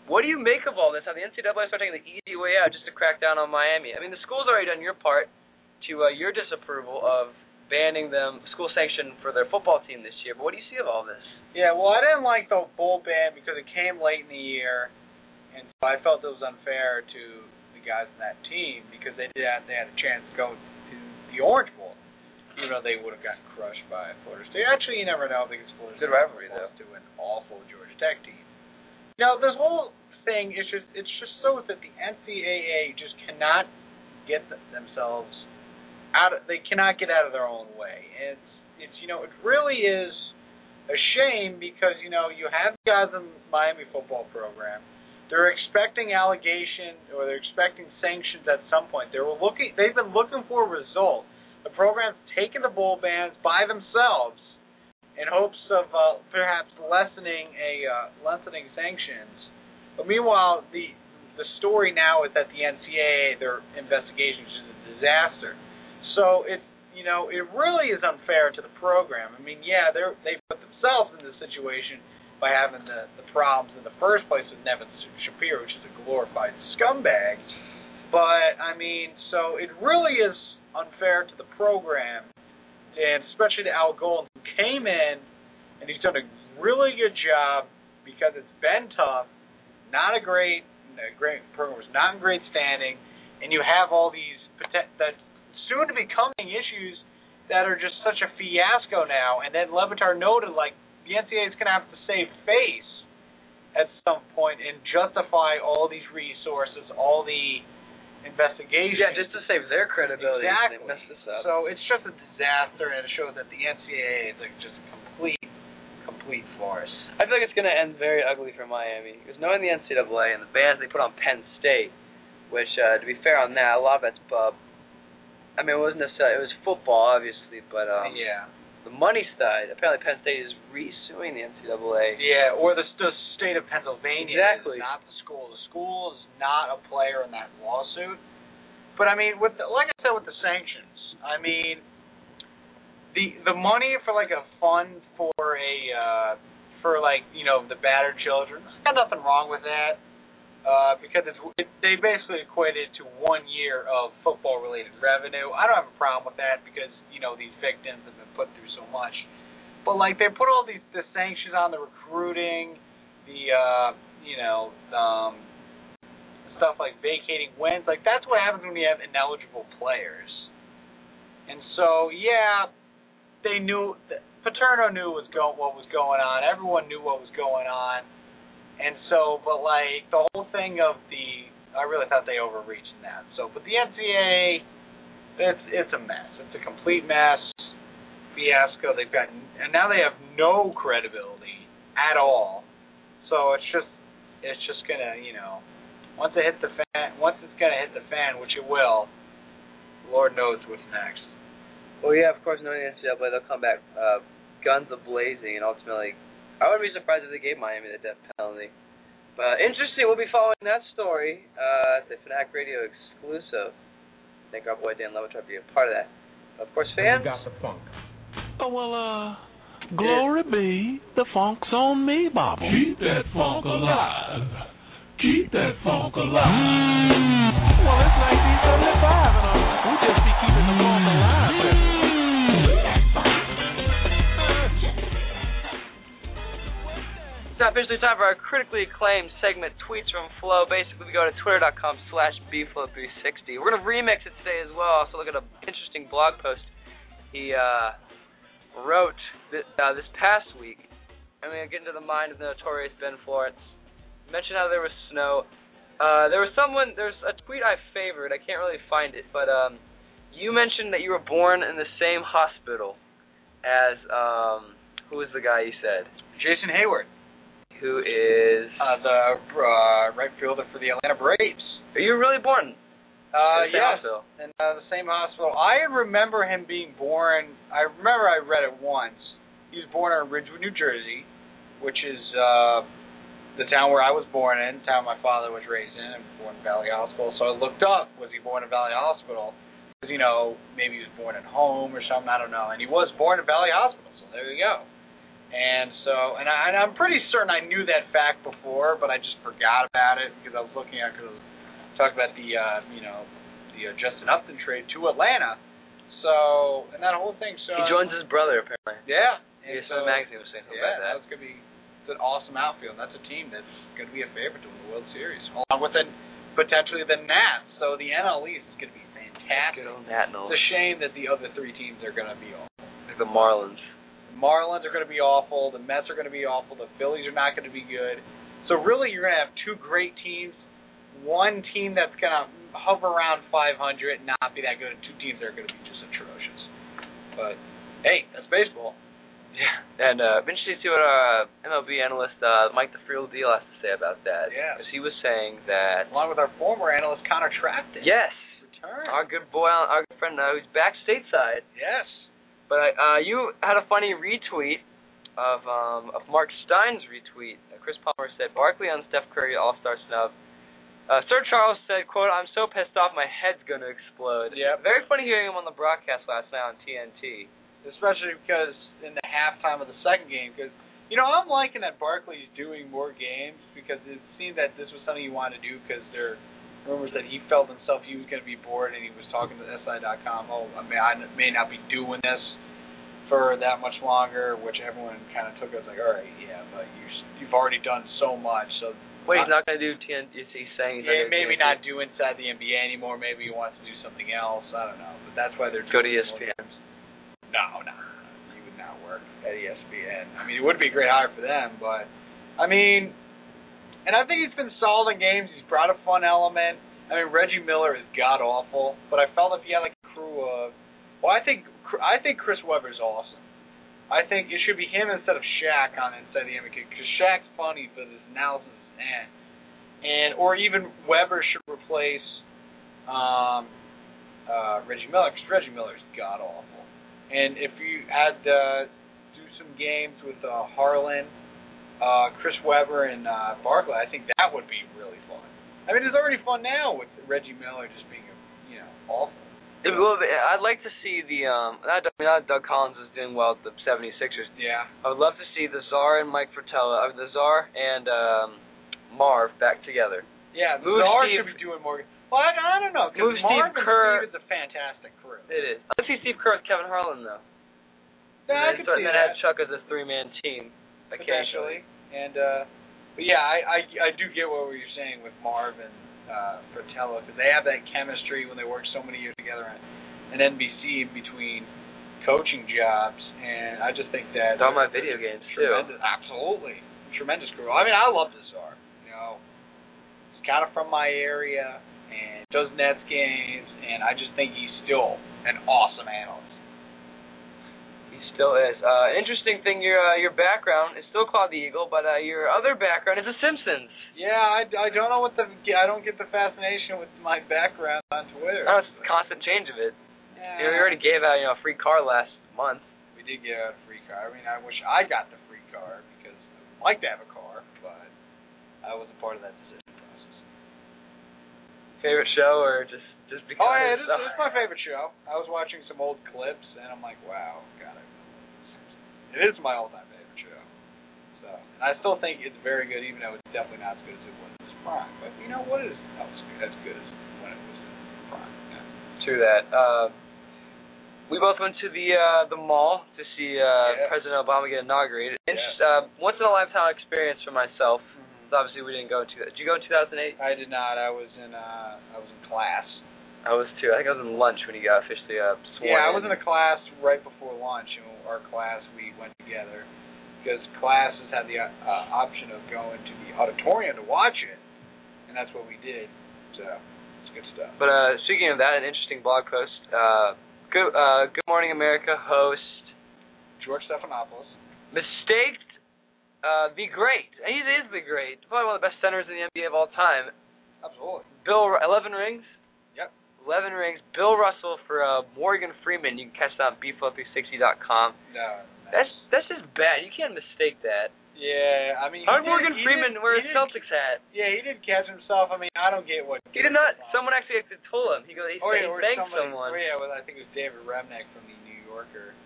Speaker 4: what do you make of all this? How the NCAA started taking the easy way out just to crack down on Miami? I mean, the school's already done your part to uh, your disapproval of banning them school sanction for their football team this year. But what do you see of all this?
Speaker 2: Yeah, well, I didn't like the bull ban because it came late in the year, and so I felt it was unfair to the guys in that team because they did have, they had a chance to go to the Orange Bowl, even though they would have gotten crushed by Florida State. Actually, you never know because Florida
Speaker 4: Good
Speaker 2: State
Speaker 4: rivalry,
Speaker 2: was to an awful Georgia Tech team. Now, this whole thing is just it's just so that the NCAA just cannot get themselves out of they cannot get out of their own way. And it's it's you know it really is a shame because you know you have guys in the Miami football program. They're expecting allegation or they're expecting sanctions at some point. They were looking. They've been looking for a result. The program's taken the bowl bans by themselves in hopes of uh, perhaps lessening a uh, lessening sanctions. But meanwhile, the the story now is that the NCAA their investigation is a disaster. So it's you know it really is unfair to the program. I mean, yeah, they they put themselves in this situation by having the the problems in the first place with Nevin Shapiro, which is a glorified scumbag. But I mean, so it really is unfair to the program, and especially to Al Golden, who came in and he's done a really good job because it's been tough. Not a great, a great program was not in great standing, and you have all these that soon to be coming issues that are just such a fiasco now. And then Le Batard noted like the NCAA is going to have to save face at some point and justify all these resources, all the investigations.
Speaker 4: Yeah, just to save their credibility.
Speaker 2: Exactly.
Speaker 4: They messed this up.
Speaker 2: So it's just a disaster, and it shows that the NCAA is like just a complete, complete farce.
Speaker 4: I feel like it's going to end very ugly for Miami. Because knowing the NCAA and the bans they put on Penn State, which, uh, to be fair on that, a lot of that's bub. I mean, it wasn't necessarily, it was football, obviously, but um,
Speaker 2: yeah.
Speaker 4: the money side, apparently Penn State is re-suing the NCAA.
Speaker 2: Yeah, or the, the state of Pennsylvania
Speaker 4: Exactly.
Speaker 2: is not the school. The school is not a player in that lawsuit. But I mean, with the, like I said, with the sanctions, I mean, the the money for like a fund for a uh, for like you know the battered children, got nothing wrong with that. Uh, because it's it, they basically equate it to one year of football related revenue. I don't have a problem with that because you know these victims have been put through so much. But like they put all these the sanctions on the recruiting, the uh, you know um, stuff like vacating wins. Like that's what happens when you have ineligible players. And so yeah, they knew Paterno knew what was go what was going on. Everyone knew what was going on. And so, but like the whole thing of the, I really thought they overreached in that. So, but the NCAA, it's it's a mess. It's a complete mess, fiasco. They've got, and now they have no credibility at all. So it's just, it's just gonna, you know, once it hits the fan, once it's gonna hit the fan, which it will, Lord knows what's next.
Speaker 4: Well, yeah, of course, the NCAA, but they'll come back uh, guns blazing, and ultimately, I wouldn't be surprised if they gave Miami the death penalty. But interesting, we'll be following that story. Uh, it's a Fanatic Radio exclusive. Thank our boy Dan Le Batard for being a part of that. Of course, fans.
Speaker 9: got the funk.
Speaker 10: Oh, well, uh, glory be, the funk's on me, Bobby.
Speaker 11: Keep that funk alive. Keep that funk alive.
Speaker 10: Well, it's 1975, and uh, we just be keeping the funk alive.
Speaker 4: Now officially time for our critically acclaimed segment, Tweets from Flow. Basically, we go to twitter.com slash bflow360. We're going to remix it today as well. Also, look at an interesting blog post he uh, wrote this, uh, this past week. Going to get into the mind of the notorious Ben Florance. Mention how there was snow. Uh, there was someone. There's a tweet I favored. I can't really find it, but um, you mentioned that you were born in the same hospital as um, who was the guy you said?
Speaker 2: Jason Heyward,
Speaker 4: Who is?
Speaker 2: uh, the uh, right fielder for the Atlanta Braves.
Speaker 4: Are you really born?
Speaker 2: Uh,
Speaker 4: in the same
Speaker 2: yes,
Speaker 4: hospital?
Speaker 2: in uh, the same hospital. I remember him being born. I remember I read it once. He was born in Ridgewood, New Jersey, which is uh, the town where I was born in, the town my father was raised in, and born in Valley Hospital. So I looked up, was he born in Valley Hospital? Because you know, maybe he was born at home or something. I don't know. And he was born in Valley Hospital. So there you go. And so, and, I, and I'm pretty certain I knew that fact before, but I just forgot about it because I was looking at because talking about the uh, you know the uh, Justin Upton trade to Atlanta. So and that whole thing. So
Speaker 4: He joins his brother apparently.
Speaker 2: Yeah. And
Speaker 4: Yes,
Speaker 2: so,
Speaker 4: the magazine was saying something
Speaker 2: yeah,
Speaker 4: about that.
Speaker 2: that's gonna be it's an awesome outfield. That's a team that's gonna be a favorite to win the World Series, along with then potentially the Nats. So the NL East is gonna be fantastic.
Speaker 4: Good old Nat
Speaker 2: It's a shame that the other three teams are gonna be awful.
Speaker 4: Like the Marlins.
Speaker 2: Marlins are going to be awful. The Mets are going to be awful. The Phillies are not going to be good. So really, you're going to have two great teams. One team that's going to hover around 500 and not be that good, and two teams that are going to be just atrocious. But hey, that's baseball.
Speaker 4: Yeah. And uh, I'm to see what uh, MLB analyst uh, Mike the Real Deal has to say about that.
Speaker 2: Yeah.
Speaker 4: Because he was saying that.
Speaker 2: Along with our former analyst Connor Trafton.
Speaker 4: Yes.
Speaker 2: Return.
Speaker 4: Our good boy, our good friend, uh, who's back stateside.
Speaker 2: Yes.
Speaker 4: But uh, you had a funny retweet of um, of Marc Stein's retweet. Uh, Chris Palmer said Barkley on Steph Curry All Star snub. Uh, Sir Charles said, "quote I'm so pissed off, my head's gonna explode."
Speaker 2: Yep.
Speaker 4: Very funny hearing him on the broadcast last night on TNT.
Speaker 2: especially because in the halftime of the second game, because you know I'm liking that Barkley's doing more games because it seemed that this was something he wanted to do because there are rumors that he felt himself he was going to be bored and he was talking to SI.com. Oh, I may I may not be doing this for that much longer, which everyone kind of took as like, all right, yeah, but you you've already done so much, so
Speaker 4: Wait, he's not gonna do TNT. Is he saying he's
Speaker 2: yeah, maybe not do inside the NBA anymore. Maybe he wants to do something else. I don't know, but that's why they're
Speaker 4: Go to ESPN.
Speaker 2: No, no, he would not work at ESPN. I mean, it would be a great hire for them, but I mean, and I think he's been solid in games. He's brought a fun element. I mean, Reggie Miller is god awful, but I felt if he had like a crew of, well, I think I think Chris Webber's awesome. I think it should be him instead of Shaq on Inside the NBA because Shaq's funny for this analysis and and or even Webber should replace um, uh, Reggie Miller because Reggie Miller's god awful. And if you had uh, do some games with uh, Harlan, uh, Chris Webber, and uh, Barkley, I think that would be really fun. I mean, it's already fun now with Reggie Miller just being, you know, awful.
Speaker 4: It will be- I'd like to see the um. Not, Doug- not Doug Collins is doing well with the 76ers.
Speaker 2: Yeah.
Speaker 4: I would love to see the Czar and Mike Fratello, uh, the Czar and um, Marv back together.
Speaker 2: Yeah,
Speaker 4: Move
Speaker 2: Czar
Speaker 4: Steve-
Speaker 2: should be doing more. Well, I, I don't know
Speaker 4: Move
Speaker 2: because
Speaker 4: Steve Kerr-
Speaker 2: Steve is a fantastic crew.
Speaker 4: It is. I'd see Steve Kerr with Kevin Harlan though.
Speaker 2: Yeah, I
Speaker 4: and
Speaker 2: could
Speaker 4: then,
Speaker 2: see
Speaker 4: then
Speaker 2: that.
Speaker 4: add Chuck as a three-man team.
Speaker 2: potentially. And uh but yeah, I, I I do get what you're saying with Marv and uh Fratello because they have that chemistry when they work so many years together on an NBC in between coaching jobs, and I just think that
Speaker 4: Talking about video games too.
Speaker 2: absolutely tremendous crew. I mean, I love Czar. You know, he's kind of from my area and does Nets games, and I just think he's still an awesome analyst.
Speaker 4: Still is. Uh, interesting thing, your uh, your background is still called the Eagle, but uh, your other background is The Simpsons.
Speaker 2: Yeah, I, I don't know what the I don't get the fascination with my background on Twitter.
Speaker 4: Oh, it's a constant change of it.
Speaker 2: Yeah.
Speaker 4: You know, we already gave out you know a free car last month.
Speaker 2: We did get a free car. I mean, I wish I got the free car because I'd like to have a car, but I wasn't part of that decision process.
Speaker 4: Favorite show or just just because?
Speaker 2: Oh yeah, it is,
Speaker 4: uh,
Speaker 2: it's my favorite show. I was watching some old clips and I'm like, wow, God, I it is my all-time favorite show. So, and I still think it's very good, even though it's definitely not as good as it was in its prime. But you know what is oh, it's as good as when it was in its prime? Yeah.
Speaker 4: True that. Uh, we both went to the uh, the mall to see uh,
Speaker 2: Yeah.
Speaker 4: President Obama get inaugurated.
Speaker 2: Yeah.
Speaker 4: Uh, once in a lifetime experience for myself. Obviously, we didn't go to. That. Did you go in 2008?
Speaker 2: I did not. I was in uh I was in class.
Speaker 4: I was too. I think I was in lunch when he got officially uh, sworn.
Speaker 2: Yeah, I was
Speaker 4: in.
Speaker 2: a class right before lunch, and our class we went together because classes had the uh, option of going to the auditorium to watch it, and and that's what we did. So it's good stuff.
Speaker 4: But uh, speaking of that, an interesting blog post. Uh, good, uh, Good Morning America host
Speaker 2: George Stephanopoulos.
Speaker 4: mistaked uh, the great. He is the great. Probably one of the best centers in the NBA of all time.
Speaker 2: Absolutely.
Speaker 4: Bill, eleven rings.
Speaker 2: Yep.
Speaker 4: Eleven rings. Bill Russell for uh, Morgan Freeman. You can catch that on bflow360.com.
Speaker 2: No.
Speaker 4: That's that's just bad. You can't mistake that.
Speaker 2: Yeah, I mean.
Speaker 4: How did Morgan Freeman wear a Celtics hat?
Speaker 2: Yeah, he did catch himself. I mean, I don't get what.
Speaker 4: He did not. Someone actually actually told him. He goes. He,
Speaker 2: Or,
Speaker 4: said he thanked
Speaker 2: somebody,
Speaker 4: someone.
Speaker 2: Or yeah, well, I think it was David Remnick from the New Yorker.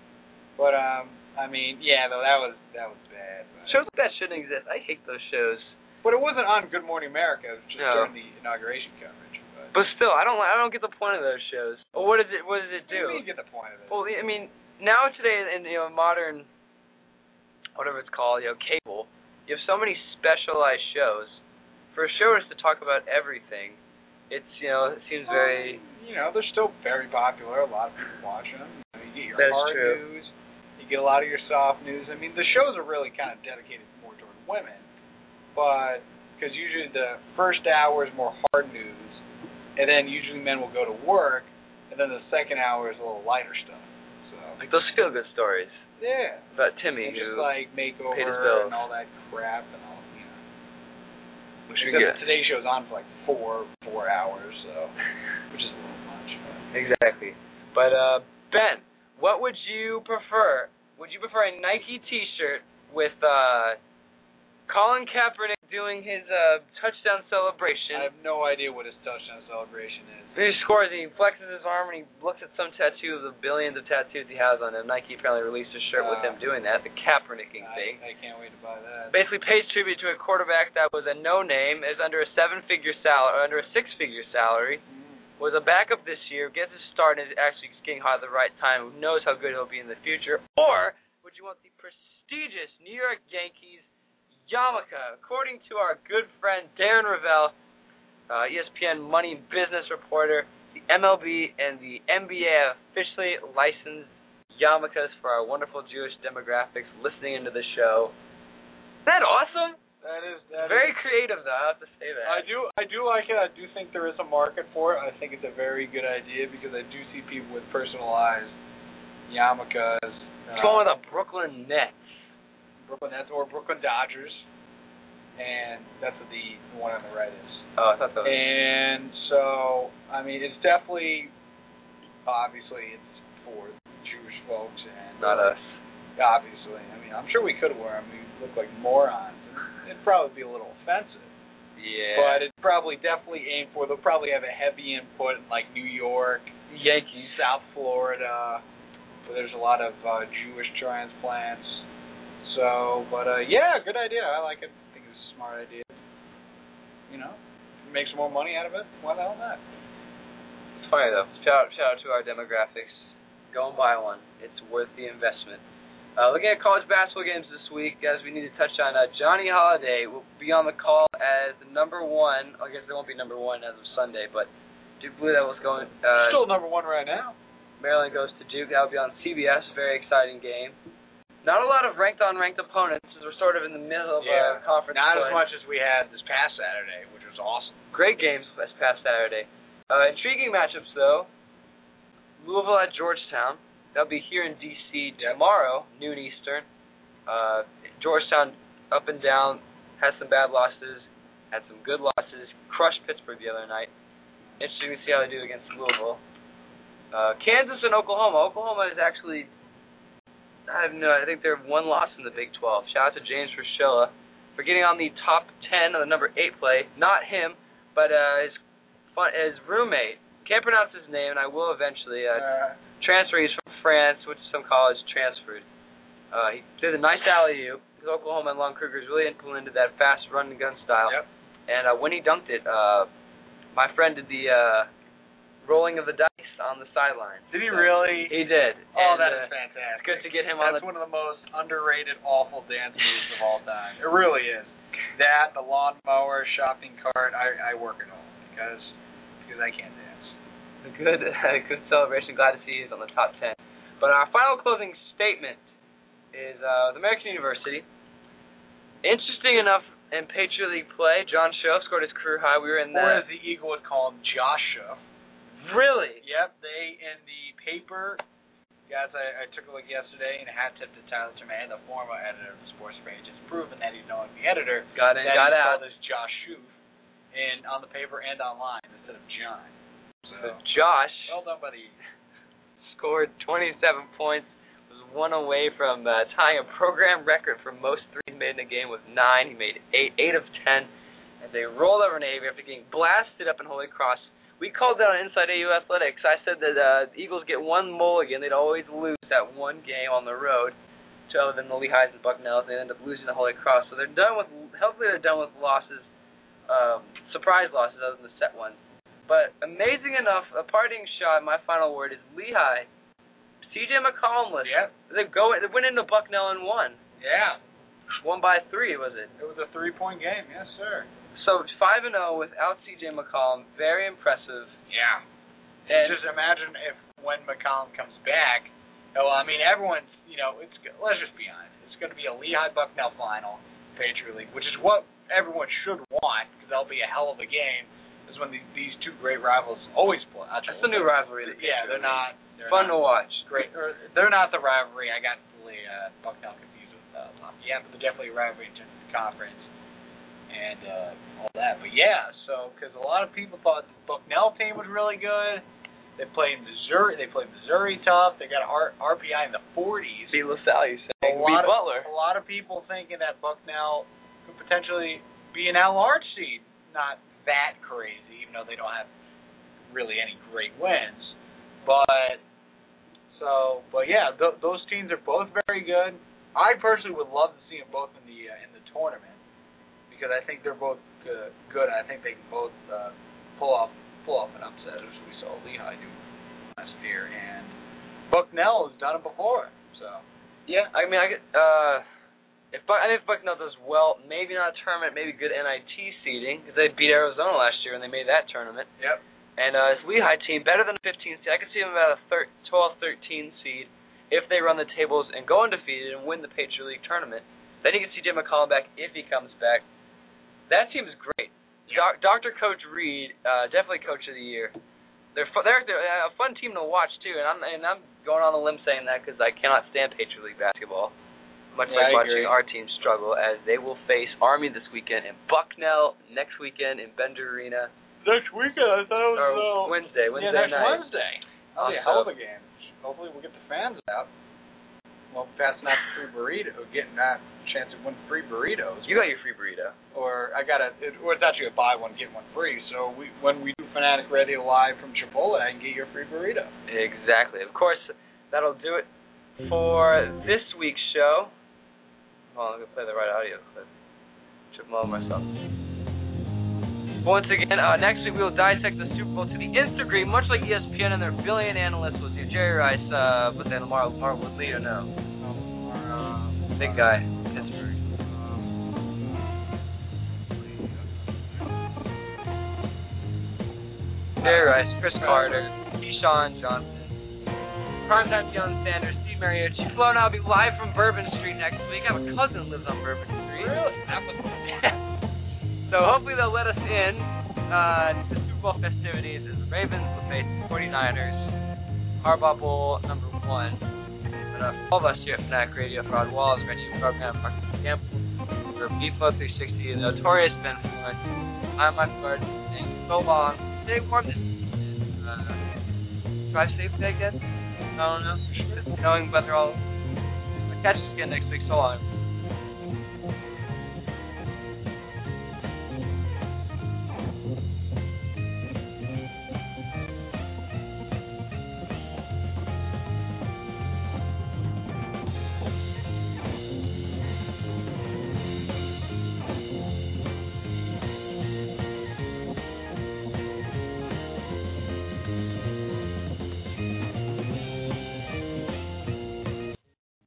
Speaker 2: But um, I mean, yeah, though that was that was bad. But,
Speaker 4: Shows like that shouldn't exist. I hate those shows.
Speaker 2: but it wasn't on Good Morning America. It was just
Speaker 4: No.
Speaker 2: during the inauguration coverage. But,
Speaker 4: still, I don't. I don't get the point of those shows. Well, what does it? What does it do?
Speaker 2: You get the point of it.
Speaker 4: Well, I mean, now today in you know modern, whatever it's called, you know, cable, you have so many specialized shows. For a show to talk about everything, it's you know it seems very.
Speaker 2: you know, they're still very popular. A lot of people watch them. You, know, you get your
Speaker 4: That's
Speaker 2: hard
Speaker 4: true.
Speaker 2: news. You get a lot of your soft news. I mean, the shows are really kind of dedicated more toward women, but because usually the first hour is more hard news, and then usually men will go to work, and then the second hour is a little lighter stuff. So
Speaker 4: Like those feel good stories
Speaker 2: yeah,
Speaker 4: about Timmy
Speaker 2: and
Speaker 4: who
Speaker 2: just like makeover
Speaker 4: paid his bills.
Speaker 2: and all that crap and all. You know,
Speaker 4: Which
Speaker 2: we
Speaker 4: get.
Speaker 2: today's show's on for like four four hours, so which is a little much. But.
Speaker 4: Exactly. But uh Ben, what would you prefer? Would you prefer a Nike T-shirt with uh Colin Kaepernick doing his uh touchdown celebration?
Speaker 2: I have no idea what his touchdown celebration is.
Speaker 4: He scores, he flexes his arm, and he looks at some tattoo of the billions of tattoos he has on him. Nike apparently released a shirt with him doing that, the Kaepernicking
Speaker 2: I,
Speaker 4: thing.
Speaker 2: I can't wait to buy that.
Speaker 4: Basically pays tribute to a quarterback that was a no-name, is under a seven-figure salary, under a six-figure salary, was a backup this year, gets his start, and is actually getting hot at the right time, who knows how good he'll be in the future. Or would you want the prestigious New York Yankees yarmulke? According to our good friend Darren Rovell, uh, ESPN Money Business reporter, the MLB and the NBA have officially licensed yarmulkes for our wonderful Jewish demographics listening into the show. Isn't that awesome?
Speaker 2: That is that
Speaker 4: Very
Speaker 2: is-
Speaker 4: creative, though. I have to say that.
Speaker 2: I do I do like it. I do think there is a market for it. I think it's a very good idea because I do see people with personalized yarmulkes.
Speaker 4: What's going with the Brooklyn Nets?
Speaker 2: Brooklyn Nets or Brooklyn Dodgers, and that's what the one on the right is.
Speaker 4: Oh, I thought that was.
Speaker 2: And so, I mean, it's definitely, obviously, it's for Jewish folks and
Speaker 4: Not us.
Speaker 2: Obviously, I mean, I'm sure we could wear them. We look like morons. It'd probably be a little offensive,
Speaker 4: Yeah.
Speaker 2: but it's probably definitely aimed for. They'll probably have a heavy input in like New York,
Speaker 4: Yankees.
Speaker 2: South Florida, where there's a lot of uh, Jewish transplants. So, but uh, yeah, good idea. I like it. I think it's a smart idea. You know, make some more money out of it. Why the hell not?
Speaker 4: It's funny though. Shout out, shout out to our demographics. Go and buy one. It's worth the investment. Uh, looking at college basketball games this week, guys, we need to touch on uh, Johnny Holiday will be on the call as the number one. I guess they won't be number one as of Sunday, but Duke Blue Devils going. Uh,
Speaker 2: Still number one right now.
Speaker 4: Maryland goes to Duke. That'll be on CBS. Very exciting game. Not a lot of ranked on ranked opponents, we're sort of in the middle of
Speaker 2: Yeah,
Speaker 4: a conference.
Speaker 2: Not as much as we had this past Saturday, which was awesome.
Speaker 4: Great games this past Saturday. Uh, intriguing matchups though. Louisville at Georgetown. That'll be here in DC tomorrow, noon Eastern. Uh, Georgetown up and down, had some bad losses, had some good losses. Crushed Pittsburgh the other night. Interesting to see how they do against Louisville. Uh, Kansas and Oklahoma. Oklahoma is actually, I have no, I think they're one loss in the Big 12. Shout out to James Rochella for getting on the top 10 of the number 8 play. Not him, but uh, his fun, his roommate. Can't pronounce his name, and I will eventually. Uh, transfer. He's from France, went to some college, transferred. Uh, he did a nice alley oop. His Oklahoma and Lon Kruger's really implemented that fast run and gun style.
Speaker 2: Yep.
Speaker 4: And uh, when he dunked it, uh, my friend did the uh, rolling of the dice on the sideline.
Speaker 2: Did he really?
Speaker 4: He did.
Speaker 2: Oh,
Speaker 4: And,
Speaker 2: that
Speaker 4: uh,
Speaker 2: is fantastic.
Speaker 4: It's good to get him on
Speaker 2: That's one of the most underrated, awful dance moves of all time. It really is. That, the lawnmower, shopping cart. I I work at home because because I can't dance.
Speaker 4: A good, good celebration. Glad to see he's on the top ten. But our final closing statement is uh, with American University. Interesting enough in Patriot League play, John Schoof scored his career high. We were in
Speaker 2: Or as the Eagle would call him, Joshua.
Speaker 4: Really?
Speaker 2: Yep, they in the paper. Guys, I, I took a look yesterday, and a hat tip to Tyler Tremaine, the former editor of the sports page, has proven that he's known the editor.
Speaker 4: Got in, got out.
Speaker 2: called as Josh Schoof, in on the paper and online instead of John. So,
Speaker 4: So Josh
Speaker 2: well done, buddy.
Speaker 4: scored 27 points, was one away from uh, tying a program record for most threes made in a game with nine. He made eight, eight of ten, and they rolled over Navy after getting blasted up in Holy Cross. We called that on Inside AU Athletics. I said that uh, the Eagles get one mulligan. They'd always lose that one game on the road to other than the Lehighs and Bucknells. They end up losing to Holy Cross. So they're done with, hopefully they're done with losses, um, surprise losses other than the set ones. But amazing enough, a parting shot, my final word is Lehigh. CJ McCollum was.
Speaker 2: Yep.
Speaker 4: They go. They went into Bucknell and won.
Speaker 2: Yeah,
Speaker 4: One by three, was it?
Speaker 2: it was a three-point game. Yes, sir.
Speaker 4: So five and zero without CJ McCollum. Very impressive.
Speaker 2: Yeah.
Speaker 4: And
Speaker 2: just imagine if when McCollum comes back. Oh, I mean, everyone's you know, it's let's just be honest. It's going to be a Lehigh Bucknell final, Patriot League, which is what everyone should want because that'll be a hell of a game. Is when the, these two great rivals always play.
Speaker 4: that's the new rivalry. the
Speaker 2: Yeah, they're not. They're
Speaker 4: Fun
Speaker 2: not
Speaker 4: to watch.
Speaker 2: great. Or they're not the rivalry. I got the uh, Bucknell confused with uh, Lafayette, but they're definitely a rivalry in terms of the conference and uh, all that. But yeah, so because a lot of people thought the Bucknell team was really good. They played Missouri. They played Missouri tough. They got an R- RPI in the 40s.
Speaker 4: Beat LaSalle, you
Speaker 2: A lot
Speaker 4: Beat
Speaker 2: of
Speaker 4: Butler.
Speaker 2: a lot of people thinking that Bucknell could potentially be an at-large seed. Not that crazy, even though they don't have really any great wins. But so, but yeah, th- those teams are both very good. I personally would love to see them both in the uh, in the tournament because I think they're both good. good. I think they can both uh, pull off pull off an upset as we saw Lehigh do last year, and Bucknell has done it before. So
Speaker 4: Yeah, I mean, I get. Uh, if Buck, I think if Bucknell does well, maybe not a tournament, maybe good NIT seeding because they beat Arizona last year and they made that tournament.
Speaker 2: yep.
Speaker 4: And uh, this Lehigh team better than a 15 seed. I could see them about a thir- 12, 13 seed if they run the tables and go undefeated and win the Patriot League tournament. Then you can see Jim McCollum back if he comes back. That team is great. Doc, Dr. Coach Reed, uh, definitely Coach of the Year. They're fu- they're, they're a fun team to watch too, and I'm and I'm going on a limb saying that because I cannot stand Patriot League basketball. Much
Speaker 2: Yeah,
Speaker 4: like
Speaker 2: I
Speaker 4: watching
Speaker 2: agree.
Speaker 4: our team struggle as they will face Army this weekend and Bucknell next weekend in Bender Arena.
Speaker 2: Next weekend, I thought it
Speaker 4: Or
Speaker 2: was uh,
Speaker 4: Wednesday, Wednesday
Speaker 2: yeah, next
Speaker 4: night.
Speaker 2: Wednesday. That'll be a hell of a game. Hopefully, we'll get the fans out. Well, passing out the free burrito, getting that chance to win free burritos.
Speaker 4: You got your free burrito.
Speaker 2: or I got a, it, or it's actually a buy one get one free. So we when we do Fanatic Radio live from Chipotle, I can get your free burrito.
Speaker 4: Exactly. Of course, that'll do it for this week's show. Hold on, I'm gonna play the right audio clip. All myself. Once again, uh, next week we will dissect the Super Bowl to the nth degree, much like ESPN and their billion analysts will do. Jerry Rice, uh, but then Lamar, LaMarr Woodley or no? Big guy, Pittsburgh. Jerry Rice, Cris Carter, Keyshawn Johnson, Primetime Deion Sanders, Steve Mariucci. Flo and I will be live from Bourbon Street next week. I have a cousin who lives on Bourbon Street.
Speaker 2: Really?
Speaker 4: So hopefully they'll let us in uh, to the Super Bowl festivities as the Ravens will face the 49ers. Harbaugh Bowl number one. But uh, all of us here at Fanatic Radio, for Rod Wallace, Reggie Program, Marcus Campbell, for BFO 360, the notorious Ben Florance, I'm Mike Gardner, and so long. Stay warm this weekend. Uh, drive safely, I guess. I don't know. Knowing weather all. Catch us again next week. So long.